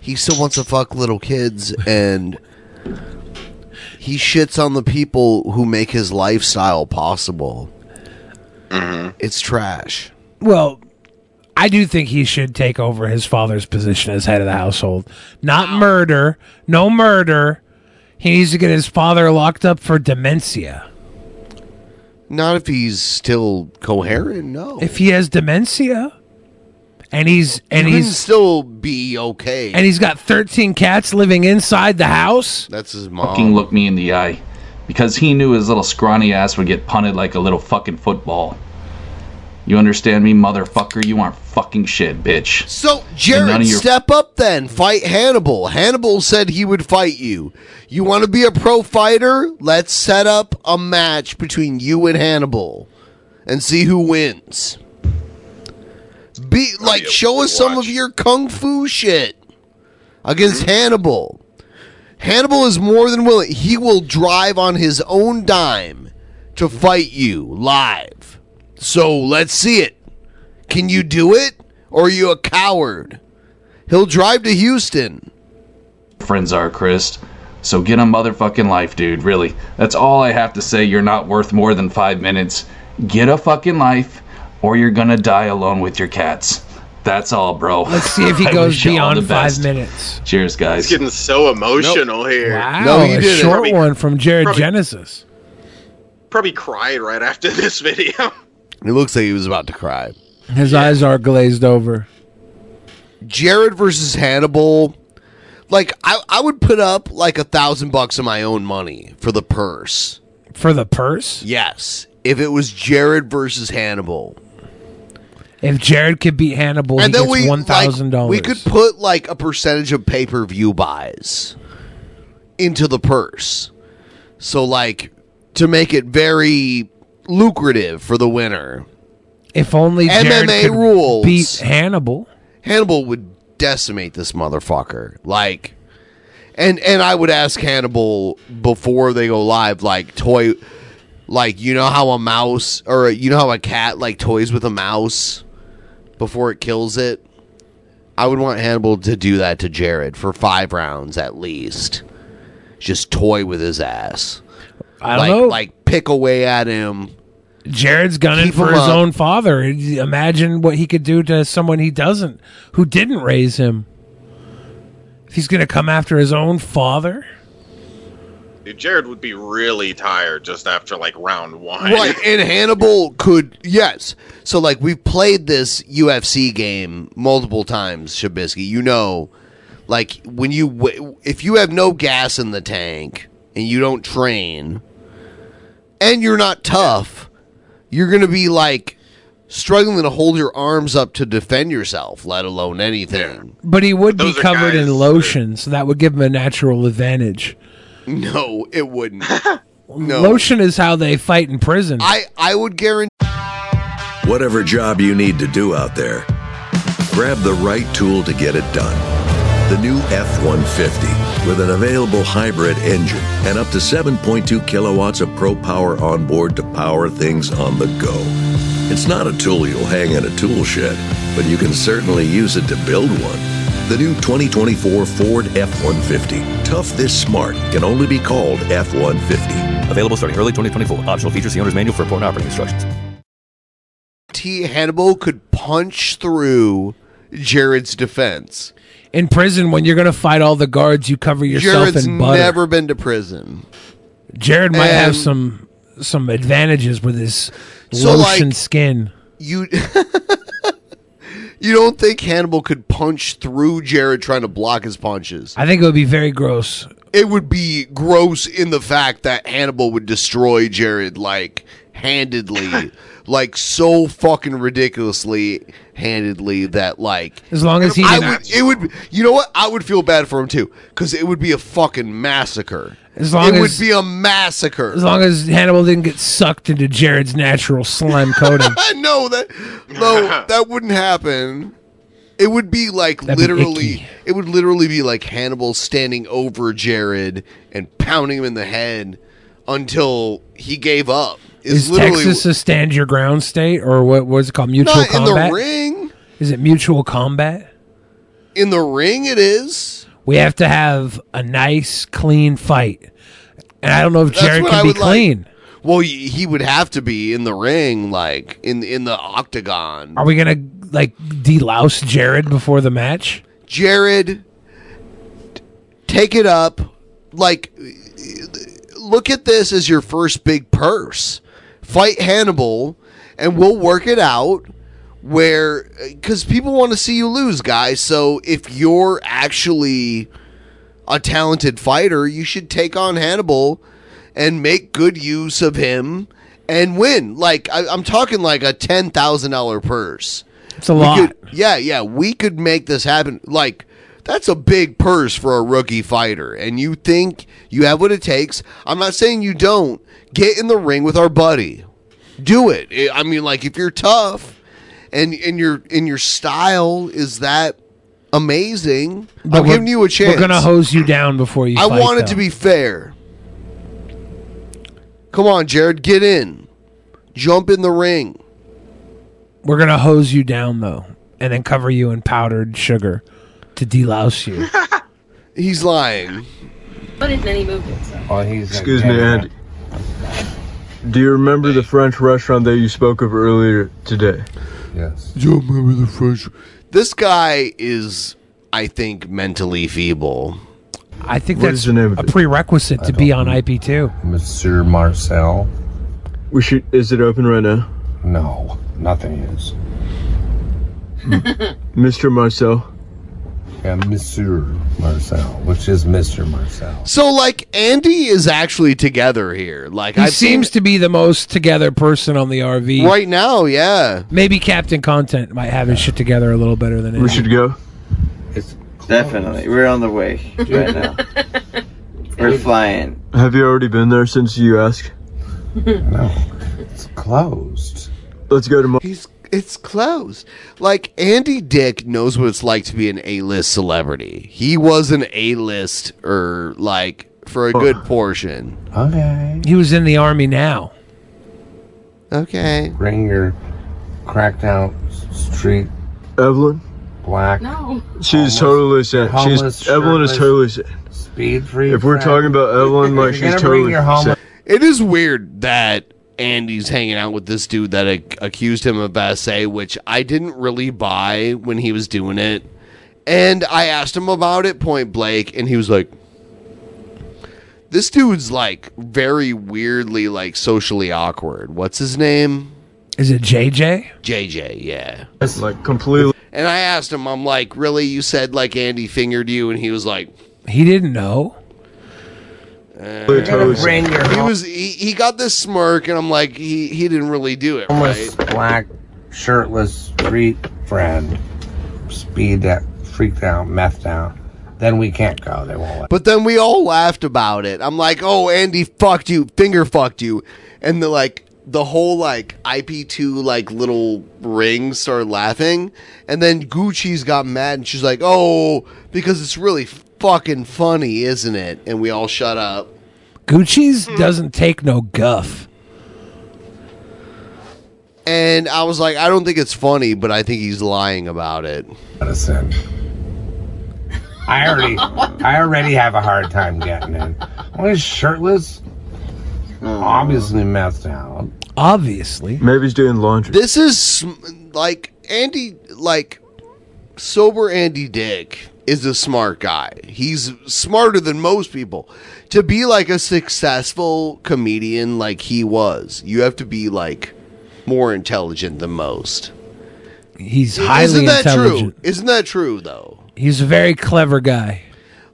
he still wants to fuck little kids, and he shits on the people who make his lifestyle possible. Mm-hmm. It's trash. Well, I do think he should take over his father's position as head of the household. Not murder, no murder. He needs to get his father locked up for dementia. Not if he's still coherent, no. If he has dementia, and he's and You can he's still be okay. and he's got 13 cats living inside the house. That's his mom. fucking look me in the eye. Because he knew his little scrawny ass would get punted like a little fucking football. You understand me, motherfucker? You aren't fucking shit, bitch. So, And Jared, your- step up then. Fight Hannibal. Hannibal said he would fight you. You want to be a pro fighter? Let's set up a match between you and Hannibal and see who wins. Be like, show us some of your kung fu shit against Hannibal. Hannibal is more than willing. He will drive on his own dime to fight you live. So let's see it. Can you do it? Or are you a coward? He'll drive to Houston. friends are, Chris. So get a motherfucking life, dude. Really. That's all I have to say. You're not worth more than five minutes. Get a fucking life, or you're gonna die alone with your cats. That's all, bro. Let's see if he goes wish you all beyond five minutes. Cheers, guys. It's getting so emotional here. Wow, a short one from Jared Probably- Genesis. Probably cried right after this video. It looks like he was about to cry. His eyes are glazed over. Jared versus Hannibal. Like I, I would put up like a thousand bucks of my own money for the purse. For the purse? Yes. If it was Jared versus Hannibal. If Jared could beat Hannibal, he gets we one thousand like, dollars. we could put like a percentage of pay per view buys into the purse. So like to make it very lucrative for the winner. If only Jared MMA could rules beat Hannibal. Hannibal would decimate this motherfucker. Like and and I would ask Hannibal before they go live like toy like you know how a mouse or you know how a cat like toys with a mouse before it kills it? I would want Hannibal to do that to Jared for 5 rounds at least. Just toy with his ass. I don't like, know. like pick away at him. Jared's gunning Keep for his up. own father. Imagine what he could do to someone he doesn't, who didn't raise him. If he's going to come after his own father, Dude, Jared would be really tired just after like round one. Right, and Hannibal could yes. So like we've played this UFC game multiple times, Shabisky. You know, like when you if you have no gas in the tank and you don't train, and you're not tough, you're gonna be like struggling to hold your arms up to defend yourself, let alone anything. but he would be Those are covered in guys lotion, so that would give him a natural advantage. No, it wouldn't. no. Lotion is how they fight in prison. I I would guarantee. Whatever job you need to do out there, grab the right tool to get it done. The new F 150 with an available hybrid engine and up to 7.2 kilowatts of pro power on board to power things on the go. It's not a tool you'll hang in a tool shed, but you can certainly use it to build one. The new 2024 Ford F 150. Tough this smart can only be called F 150. Available starting early 2024. Optional features the owner's manual for important operating instructions. T Hannibal could punch through Jared's defense. In prison, when you're going to fight all the guards, you cover yourself Jared's in butter. never been to prison. Jared might have some some advantages with his So, lotion like, skin. You you don't think Hannibal could punch through Jared trying to block his punches? I think it would be very gross. It would be gross in the fact that Hannibal would destroy Jared like handedly, like so fucking ridiculously handedly that like As long as he I didn't- would, it would you know what I would feel bad for him too because it would be a fucking massacre. As long it would be a massacre. As long as Hannibal didn't get sucked into Jared's natural slime coating. no, that no, that wouldn't happen. It would be like That'd literally. icky. it would literally be like Hannibal standing over Jared and pounding him in the head until he gave up. Is literally Texas a stand your ground state, or what was it called? Mutual not in the combat. ring. Is it mutual combat? In the ring, it is. We have to have a nice, clean fight, and I don't know if Jared can I be would like. clean. Well, he he would have to be in the ring, like in in the octagon. Are we gonna like delouse Jared before the match? Jared, take it up. Like, look at this as your first big purse. Fight Hannibal, and we'll work it out. Where, uh, because people want to see you lose, guys. So if you're actually a talented fighter, you should take on Hannibal and make good use of him and win. Like I, I'm talking like a ten thousand dollar purse. It's a We lot. could- yeah, yeah, we could make this happen. Like that's a big purse for a rookie fighter, and you think you have what it takes. I'm not saying you don't. Get in the ring with our buddy. Do it. I I mean, like if you're tough and and your and your style is that amazing, But I'm giving you a chance. We're gonna hose you down before you. I fight, want it though. to be fair. Come on, Jared, get in. Jump in the ring. We're gonna hose you down though, and then cover you in powdered sugar to delouse you. He's lying. But isn't any movement, so. Oh, Excuse me, Andy. Do you remember the French restaurant that you spoke of earlier today? Yes. Do you remember the French? This guy is, I think, mentally feeble. I think What that's is the name of a it? prerequisite to be on IP2. Monsieur Marcel. We should. Is it open right now? No, nothing is. Mr. Marcel. Yeah, Monsieur Marcel, which is Mr. Marcel. So, like, Andy is actually together here. Like, He I've seen seems to be the most together person on the RV right now. Yeah, Maybe Captain Content might have his shit together a little better than We should go. It's definitely. We're on the way right now. We're flying. Have you already been there since you asked? no, it's closed. Let's go tomorrow. He's it's closed. Like Andy Dick knows what it's like to be an A-list celebrity. He was an A-list or like for a good portion. Okay. He was in the army now. Okay. Bring your cracked out street Evelyn. black. No. She's totally sane. homeless, She's Evelyn is totally sane. Speed free. If we're talking about Evelyn, like she's gonna totally your homeless- It is weird that Andy's hanging out with this dude that ac- accused him of SA, which I didn't really buy when he was doing it. And I asked him about it point blank, and he was like, "This dude's like very weirdly like socially awkward. What's his name? Is it JJ? JJ, yeah. It's like completely. And I asked him, I'm like, really? You said like Andy fingered you, and he was like, He didn't know. uh, gonna bring your he was he, he got this smirk, and I'm like, he he didn't really do it, homeless right? black shirtless street friend speed that freaked out, methed out. Then we can't go. They won't let. But then we all laughed about it. I'm like, oh, Andy fucked you, finger fucked you, and the like the whole like IP2 like little ring started laughing, and then Goocheese got mad and she's like, oh, because it's really fucking funny, isn't it? And we all shut up. Goocheese hmm. doesn't take no guff. And I was like, I don't think it's funny, but I think he's lying about it. Medicine. I already, I already have a hard time getting in. When he's shirtless, obviously methed out. Obviously. Maybe he's doing laundry. This is like Andy, like sober Andy Dick is a smart guy. He's smarter than most people. To be like a successful comedian like he was, you have to be like more intelligent than most. He's highly Isn't that intelligent. true? Isn't that true though? He's a very clever guy.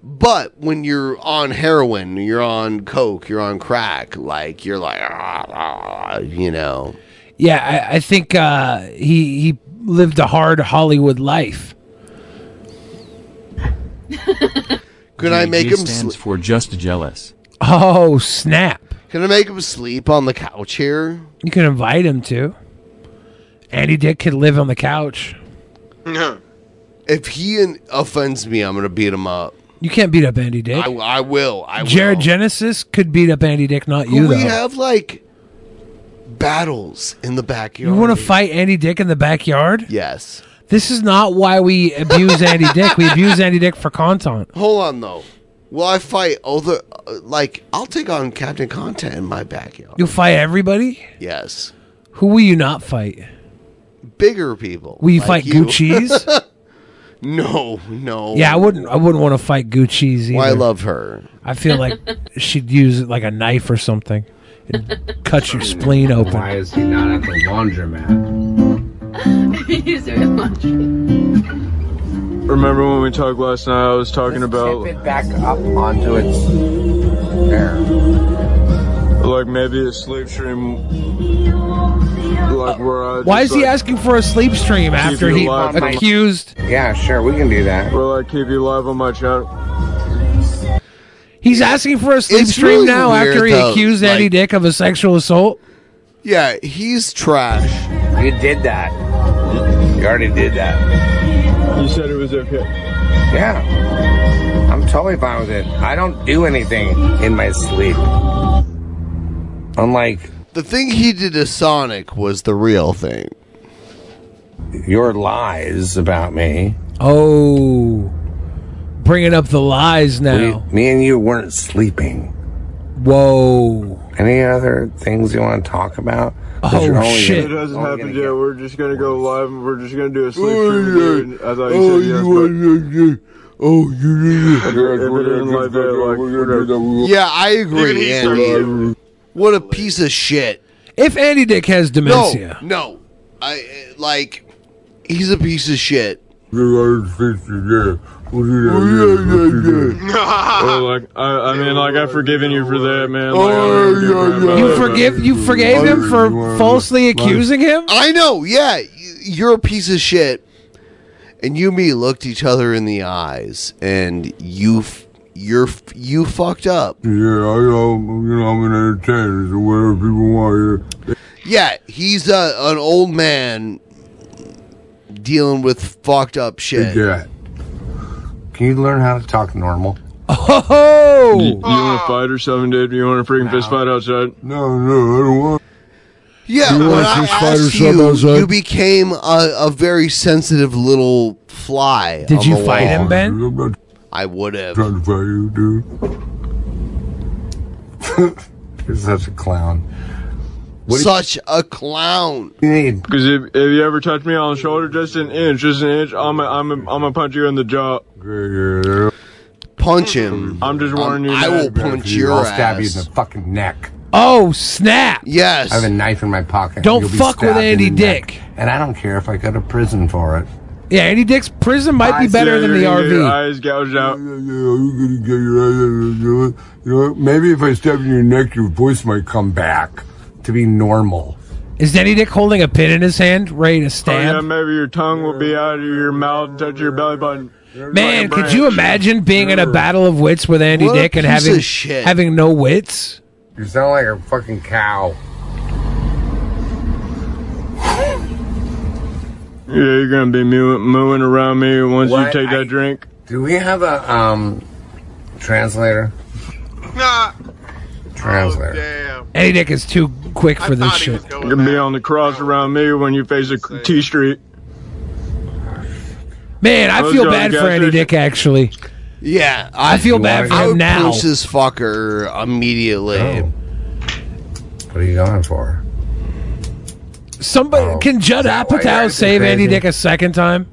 But when you're on heroin, you're on coke, you're on crack, like you're like, ah, ah, you know. Yeah, I, I think uh, he he lived a hard Hollywood life. Could I make him? stands Sl- for just jealous. Oh snap! can I make him sleep on the couch here? You can invite him to. Andy Dick could live on the couch. If he in- offends me, I'm gonna beat him up. You can't beat up Andy Dick. I, I will. I Jared will. Genesis could beat up Andy Dick, not you Could though. we have like battles in the backyard? you want to fight Andy Dick in the backyard? Yes. This is not why we abuse Andy Dick. We abuse Andy Dick for content. Hold on though. Will I fight other? Uh, like I'll take on Captain Content in my backyard. You'll fight everybody. Yes. Who will you not fight? Bigger people. Will you like fight you. Goocheese? no, no. Yeah, I wouldn't. I wouldn't want to fight Goocheese either. Well, I love her. I feel like she'd use like a knife or something. It'd cut your spleen open. Why is he not at the laundromat? He's doing laundry. Remember when we talked last night? I was talking about Tip it back up onto its there. like maybe a sleep stream, like where I. Why is he like, asking for a sleep stream after he alive my- accused? Yeah, sure, we can do that. Where like keep you live on my channel. He's asking for a sleep It's stream really now after he though, accused Andy like- Dick of a sexual assault. Yeah, he's trash. You did that. You already did that. You said it was okay. Yeah. I'm totally fine with it. I don't do anything in my sleep. Unlike The thing he did to Sonic was the real thing. your lies about me. Oh, bringing up the lies now. We- me and you weren't sleeping. Whoa. Any other things you want to talk about? 'Cause Oh only shit! It gonna- hasn't only happened gonna yet. We're just gonna go live. and We're just gonna do a sleep Oh, stream. yeah. dude. I thought Oh, you said yes, you but Oh, you if it isn't like that, like whatever. Yeah, I Even agree, he Andy. What a piece of shit. If Andy Dick has dementia, No, no. I like he's a piece of shit. Oh, like I, I mean, like I've forgiven you for that, man. Like, I Oh, don't give a crap about you it, forgive but- you forgave him for falsely accusing him. I know, yeah. You're a piece of shit. And you and me looked each other in the eyes and you f- you're f- you fucked up. Yeah, I know. You know, I'm an entertainer, so whatever people want. Yeah. Yeah, he's a, an old man dealing with fucked up shit. Yeah. Can you learn how to talk normal? Oh! You, you want to fight or something, dude? You want to freaking fist fight outside? No, no, I don't want. Yeah, You when want I fist fight or asked something you, outside? you became a, a very sensitive little fly. Did on you the fight wall. him, Ben? I would have. Trying to fight you, dude. You're such a clown. Such a clown. You need Because if, if you ever touch me on the shoulder, just an inch, just an inch, I'm a, I'm a, I'm gonna punch you in the jaw. Punch him. Hmm. I'm just warning you. I now. will punch your I'll stab you in the fucking neck. Oh snap! Yes. I have a knife in my pocket. Don't You'll be fuck with stabbed in Andy the neck. Dick. And I don't care if I go to prison for it. Yeah, Andy Dick's prison might be better than the you're gonna get your RV. Eyes gouged out. You know, you know, maybe if I stab you in your neck, your voice might come back to be normal. Is Andy Dick holding a pin in his hand, ready to Oh, yeah, stab? maybe your tongue will be out of your mouth and touch your belly button. Man, could you imagine being in a battle of wits with Andy What Dick and having shit. having no wits? You sound like a fucking cow. Yeah, you're gonna be mooing, mooing around me once What? you take I- that drink. Do we have a um translator? Nah. Translator. Damn. Andy Dick is too quick for this shit. You're gonna be on the cross around me when you face a T Street. Man, I Those feel bad for Andy station. Dick actually. Yeah, I feel bad for I him would now. punch this fucker immediately. Oh. What are you going for? Somebody Oh, can Judd is that why you're Apatow save Andy crazy? Dick a second time?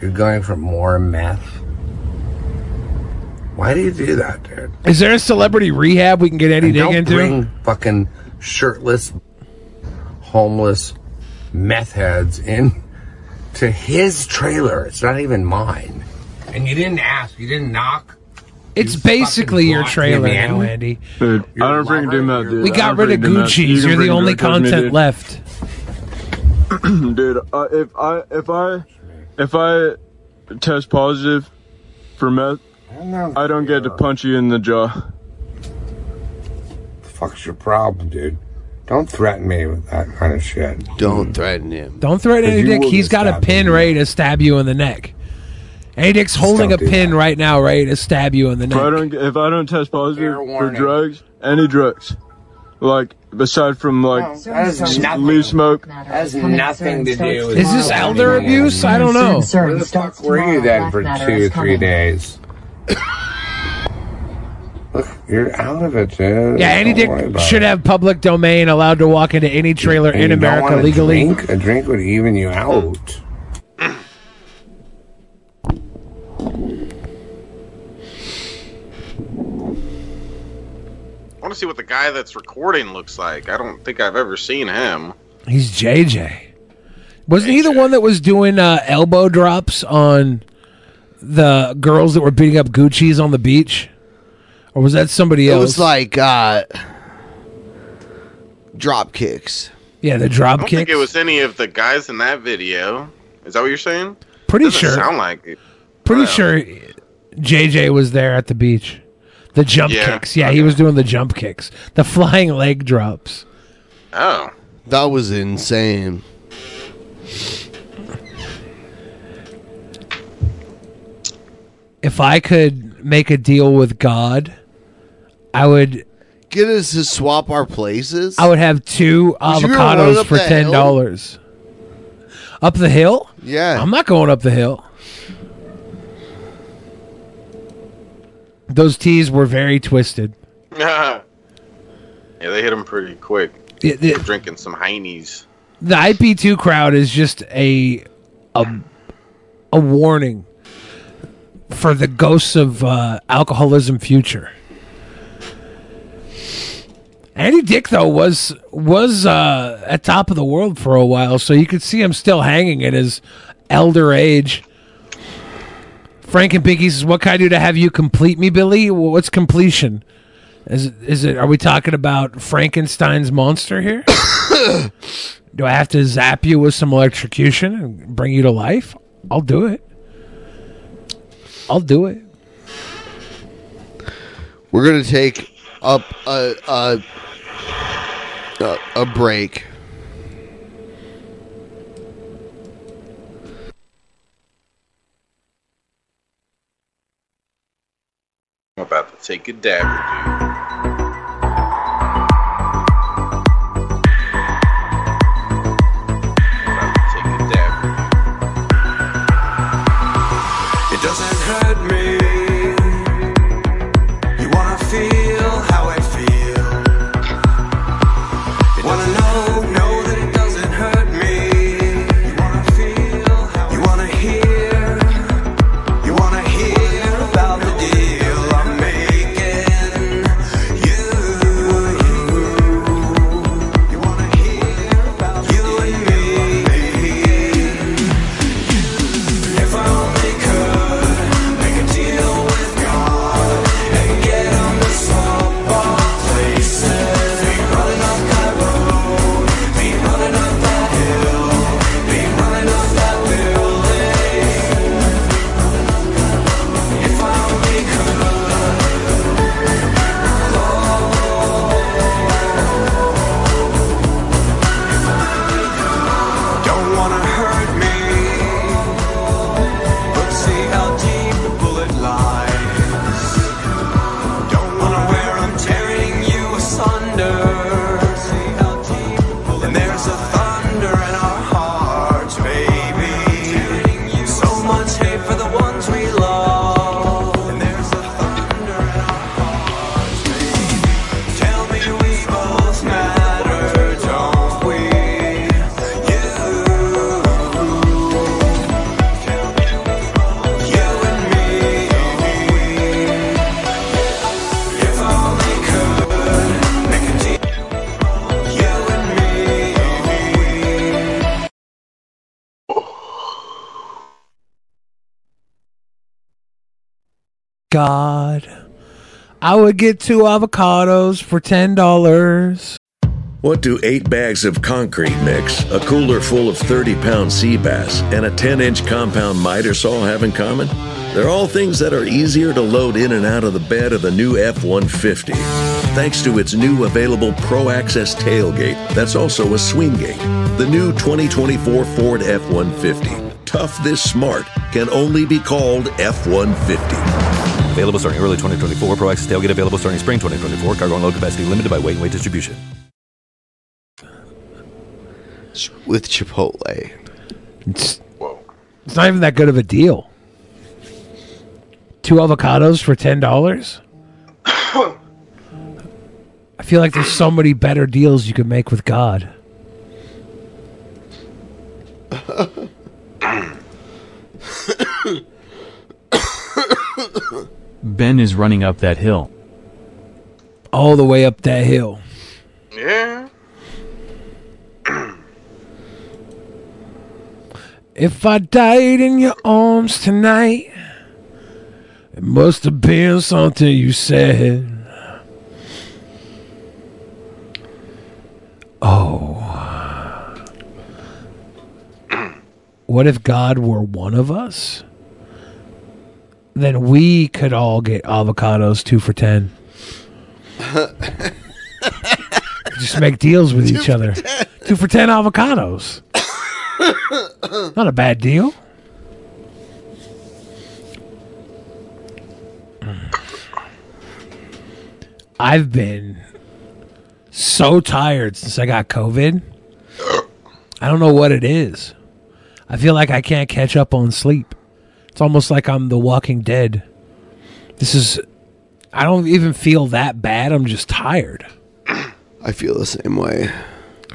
You're going for more meth? Why do you do that, dude? Is there a celebrity rehab we can get Andy And don't into? bring fucking shirtless, homeless meth heads in to his trailer. It's not even mine. And you didn't ask. You didn't knock. It's You basically your trailer him now, Andy. Dude, I don't freaking do that, dude. We got rid of freaking do. Goocheese. You You're the only drug test me, content left. dude. Uh, if I if I if I test positive for meth, I don't get to punch you in the jaw. Fuck's your problem, dude? Don't threaten me with that kind of shit. Don't threaten him. Don't threaten Because Andy you Dick. will He's get got a pin ready to stab you in the neck. Andy Dick's holding a don't do pin right now, ready to stab you in the neck. If I neck. don't if I don't test positive for drugs, any drugs, like aside from like That has nothing- leaf smoke, has nothing to do with Is this elder abuse? I don't know. Where the fuck were you then for two, three days? Look, you're out of it, dude. Yeah, Andy Dick should it. have public domain, allowed to walk into any trailer And in you don't America legally. Drink? A drink would even you out. I want to see what the guy that's recording looks like. I don't think I've ever seen him. He's JJ. Wasn't he the one that was doing uh, elbow drops on the girls that were beating up Goocheese on the beach? Or was that somebody else? It was like uh, drop kicks. yeah, the drop I drop don't kick. think it was any of the guys in that video. Is that what you're saying? Pretty Doesn't sure. Sound like it. Pretty sure JJ was there at the beach. The jump Yeah, kicks. Yeah, he was doing the jump kicks. The flying leg drops. Oh. That was insane. If I could make a deal with God, I would Get us to swap our places. I would have two Would you ever run avocados for ten dollars. Up the hill? Yeah. I'm not going up the hill. Those tees were very twisted. yeah, Yeah, they hit him pretty quick. Yeah, they- drinking some heinies. the IP2 crowd is just a a, a warning for the ghosts of uh, alcoholism future. Andy Dick though was was uh, at top of the world for a while, so you could see him still hanging at his elder age. Frank and Pinky says, "What can I do to have you complete me, Billy? What's completion? Is it, is it? Are we talking about Frankenstein's monster here? do I have to zap you with some electrocution and bring you to life? I'll do it. I'll do it. We're gonna take up a a a, a break. I'm about to take a dab. Get two avocados for ten dollars. What do eight bags of concrete mix, a cooler full of 30 pound sea bass, and a 10 inch compound miter saw have in common? They're all things that are easier to load in and out of the bed of the new F 150. Thanks to its new available Pro Access tailgate that's also a swing gate. The new 2024 Ford F 150. Tough this smart can only be called F 150. Available starting early 2024. Pro Access tailgate available starting spring 2024. Cargo and load capacity limited by weight and weight distribution. with Chipotle. It's, it's not even that good of a deal. Two avocados for ten dollars. I feel like there's so many better deals you could make with God. Ben is running up that hill. All the way up that hill. Yeah. If I died in your arms tonight, it must have been something you said. Oh. What if God were one of us? Then we could all get avocados two for ten. Just make deals with each other. Two for ten avocados. Not a bad deal. I've been so tired since I got COVID. I don't know what it is. I feel like I can't catch up on sleep. It's almost like I'm the walking dead. This is I don't even feel that bad. I'm just tired. I feel the same way.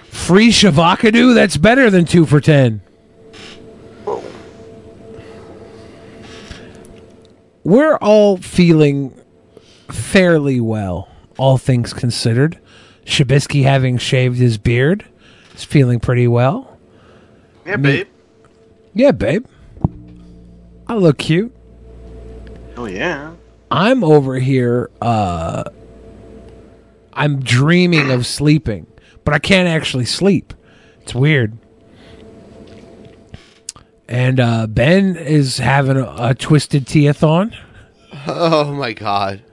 Free Shavakadu? That's better than two for ten. We're all feeling fairly well, all things considered. Shabisky having shaved his beard is feeling pretty well. Yeah, Me- babe. Yeah, babe. I look cute. Oh yeah. I'm over here uh I'm dreaming of sleeping, but I can't actually sleep. It's weird. And uh Ben is having a, a twisted teathon. Oh my god.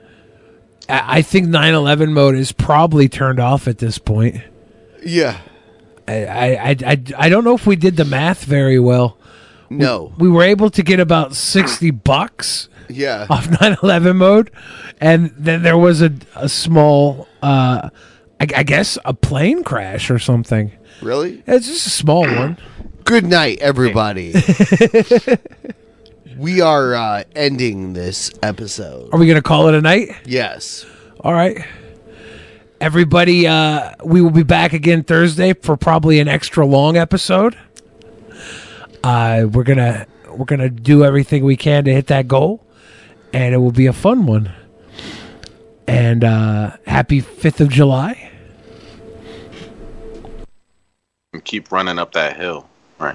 I, I think 9/11 mode is probably turned off at this point. Yeah. I I I, I, I don't know if we did the math very well. No. We, we were able to get about 60 bucks. Yeah. off 9/11 mode, and then there was a a small, uh, I, I guess a plane crash or something. Really? It's just a small one. Good night, everybody. we are uh, ending this episode. Are we gonna call it a night? Yes. All right. Everybody, uh, we will be back again Thursday for probably an extra long episode. Uh, we're gonna we're gonna do everything we can to hit that goal, and it will be a fun one. And uh, happy Fifth of July. And keep running up that hill. Right.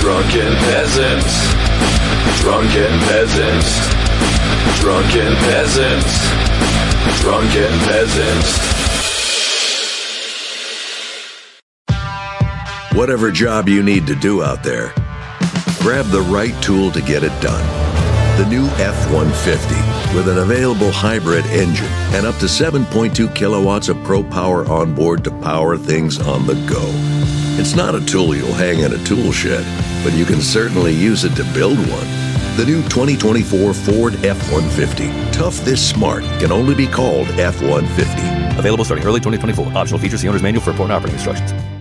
Drunken peasants. Drunken peasants. Drunken peasants. Drunken peasants. Whatever job you need to do out there, grab the right tool to get it done. The new F 150 with an available hybrid engine and up to 7.2 kilowatts of pro power on board to power things on the go. It's not a tool you'll hang in a tool shed, but you can certainly use it to build one. The new 2024 Ford F 150. Tough this smart can only be called F 150. Available starting early 2024. Optional features, the owner's manual for important operating instructions.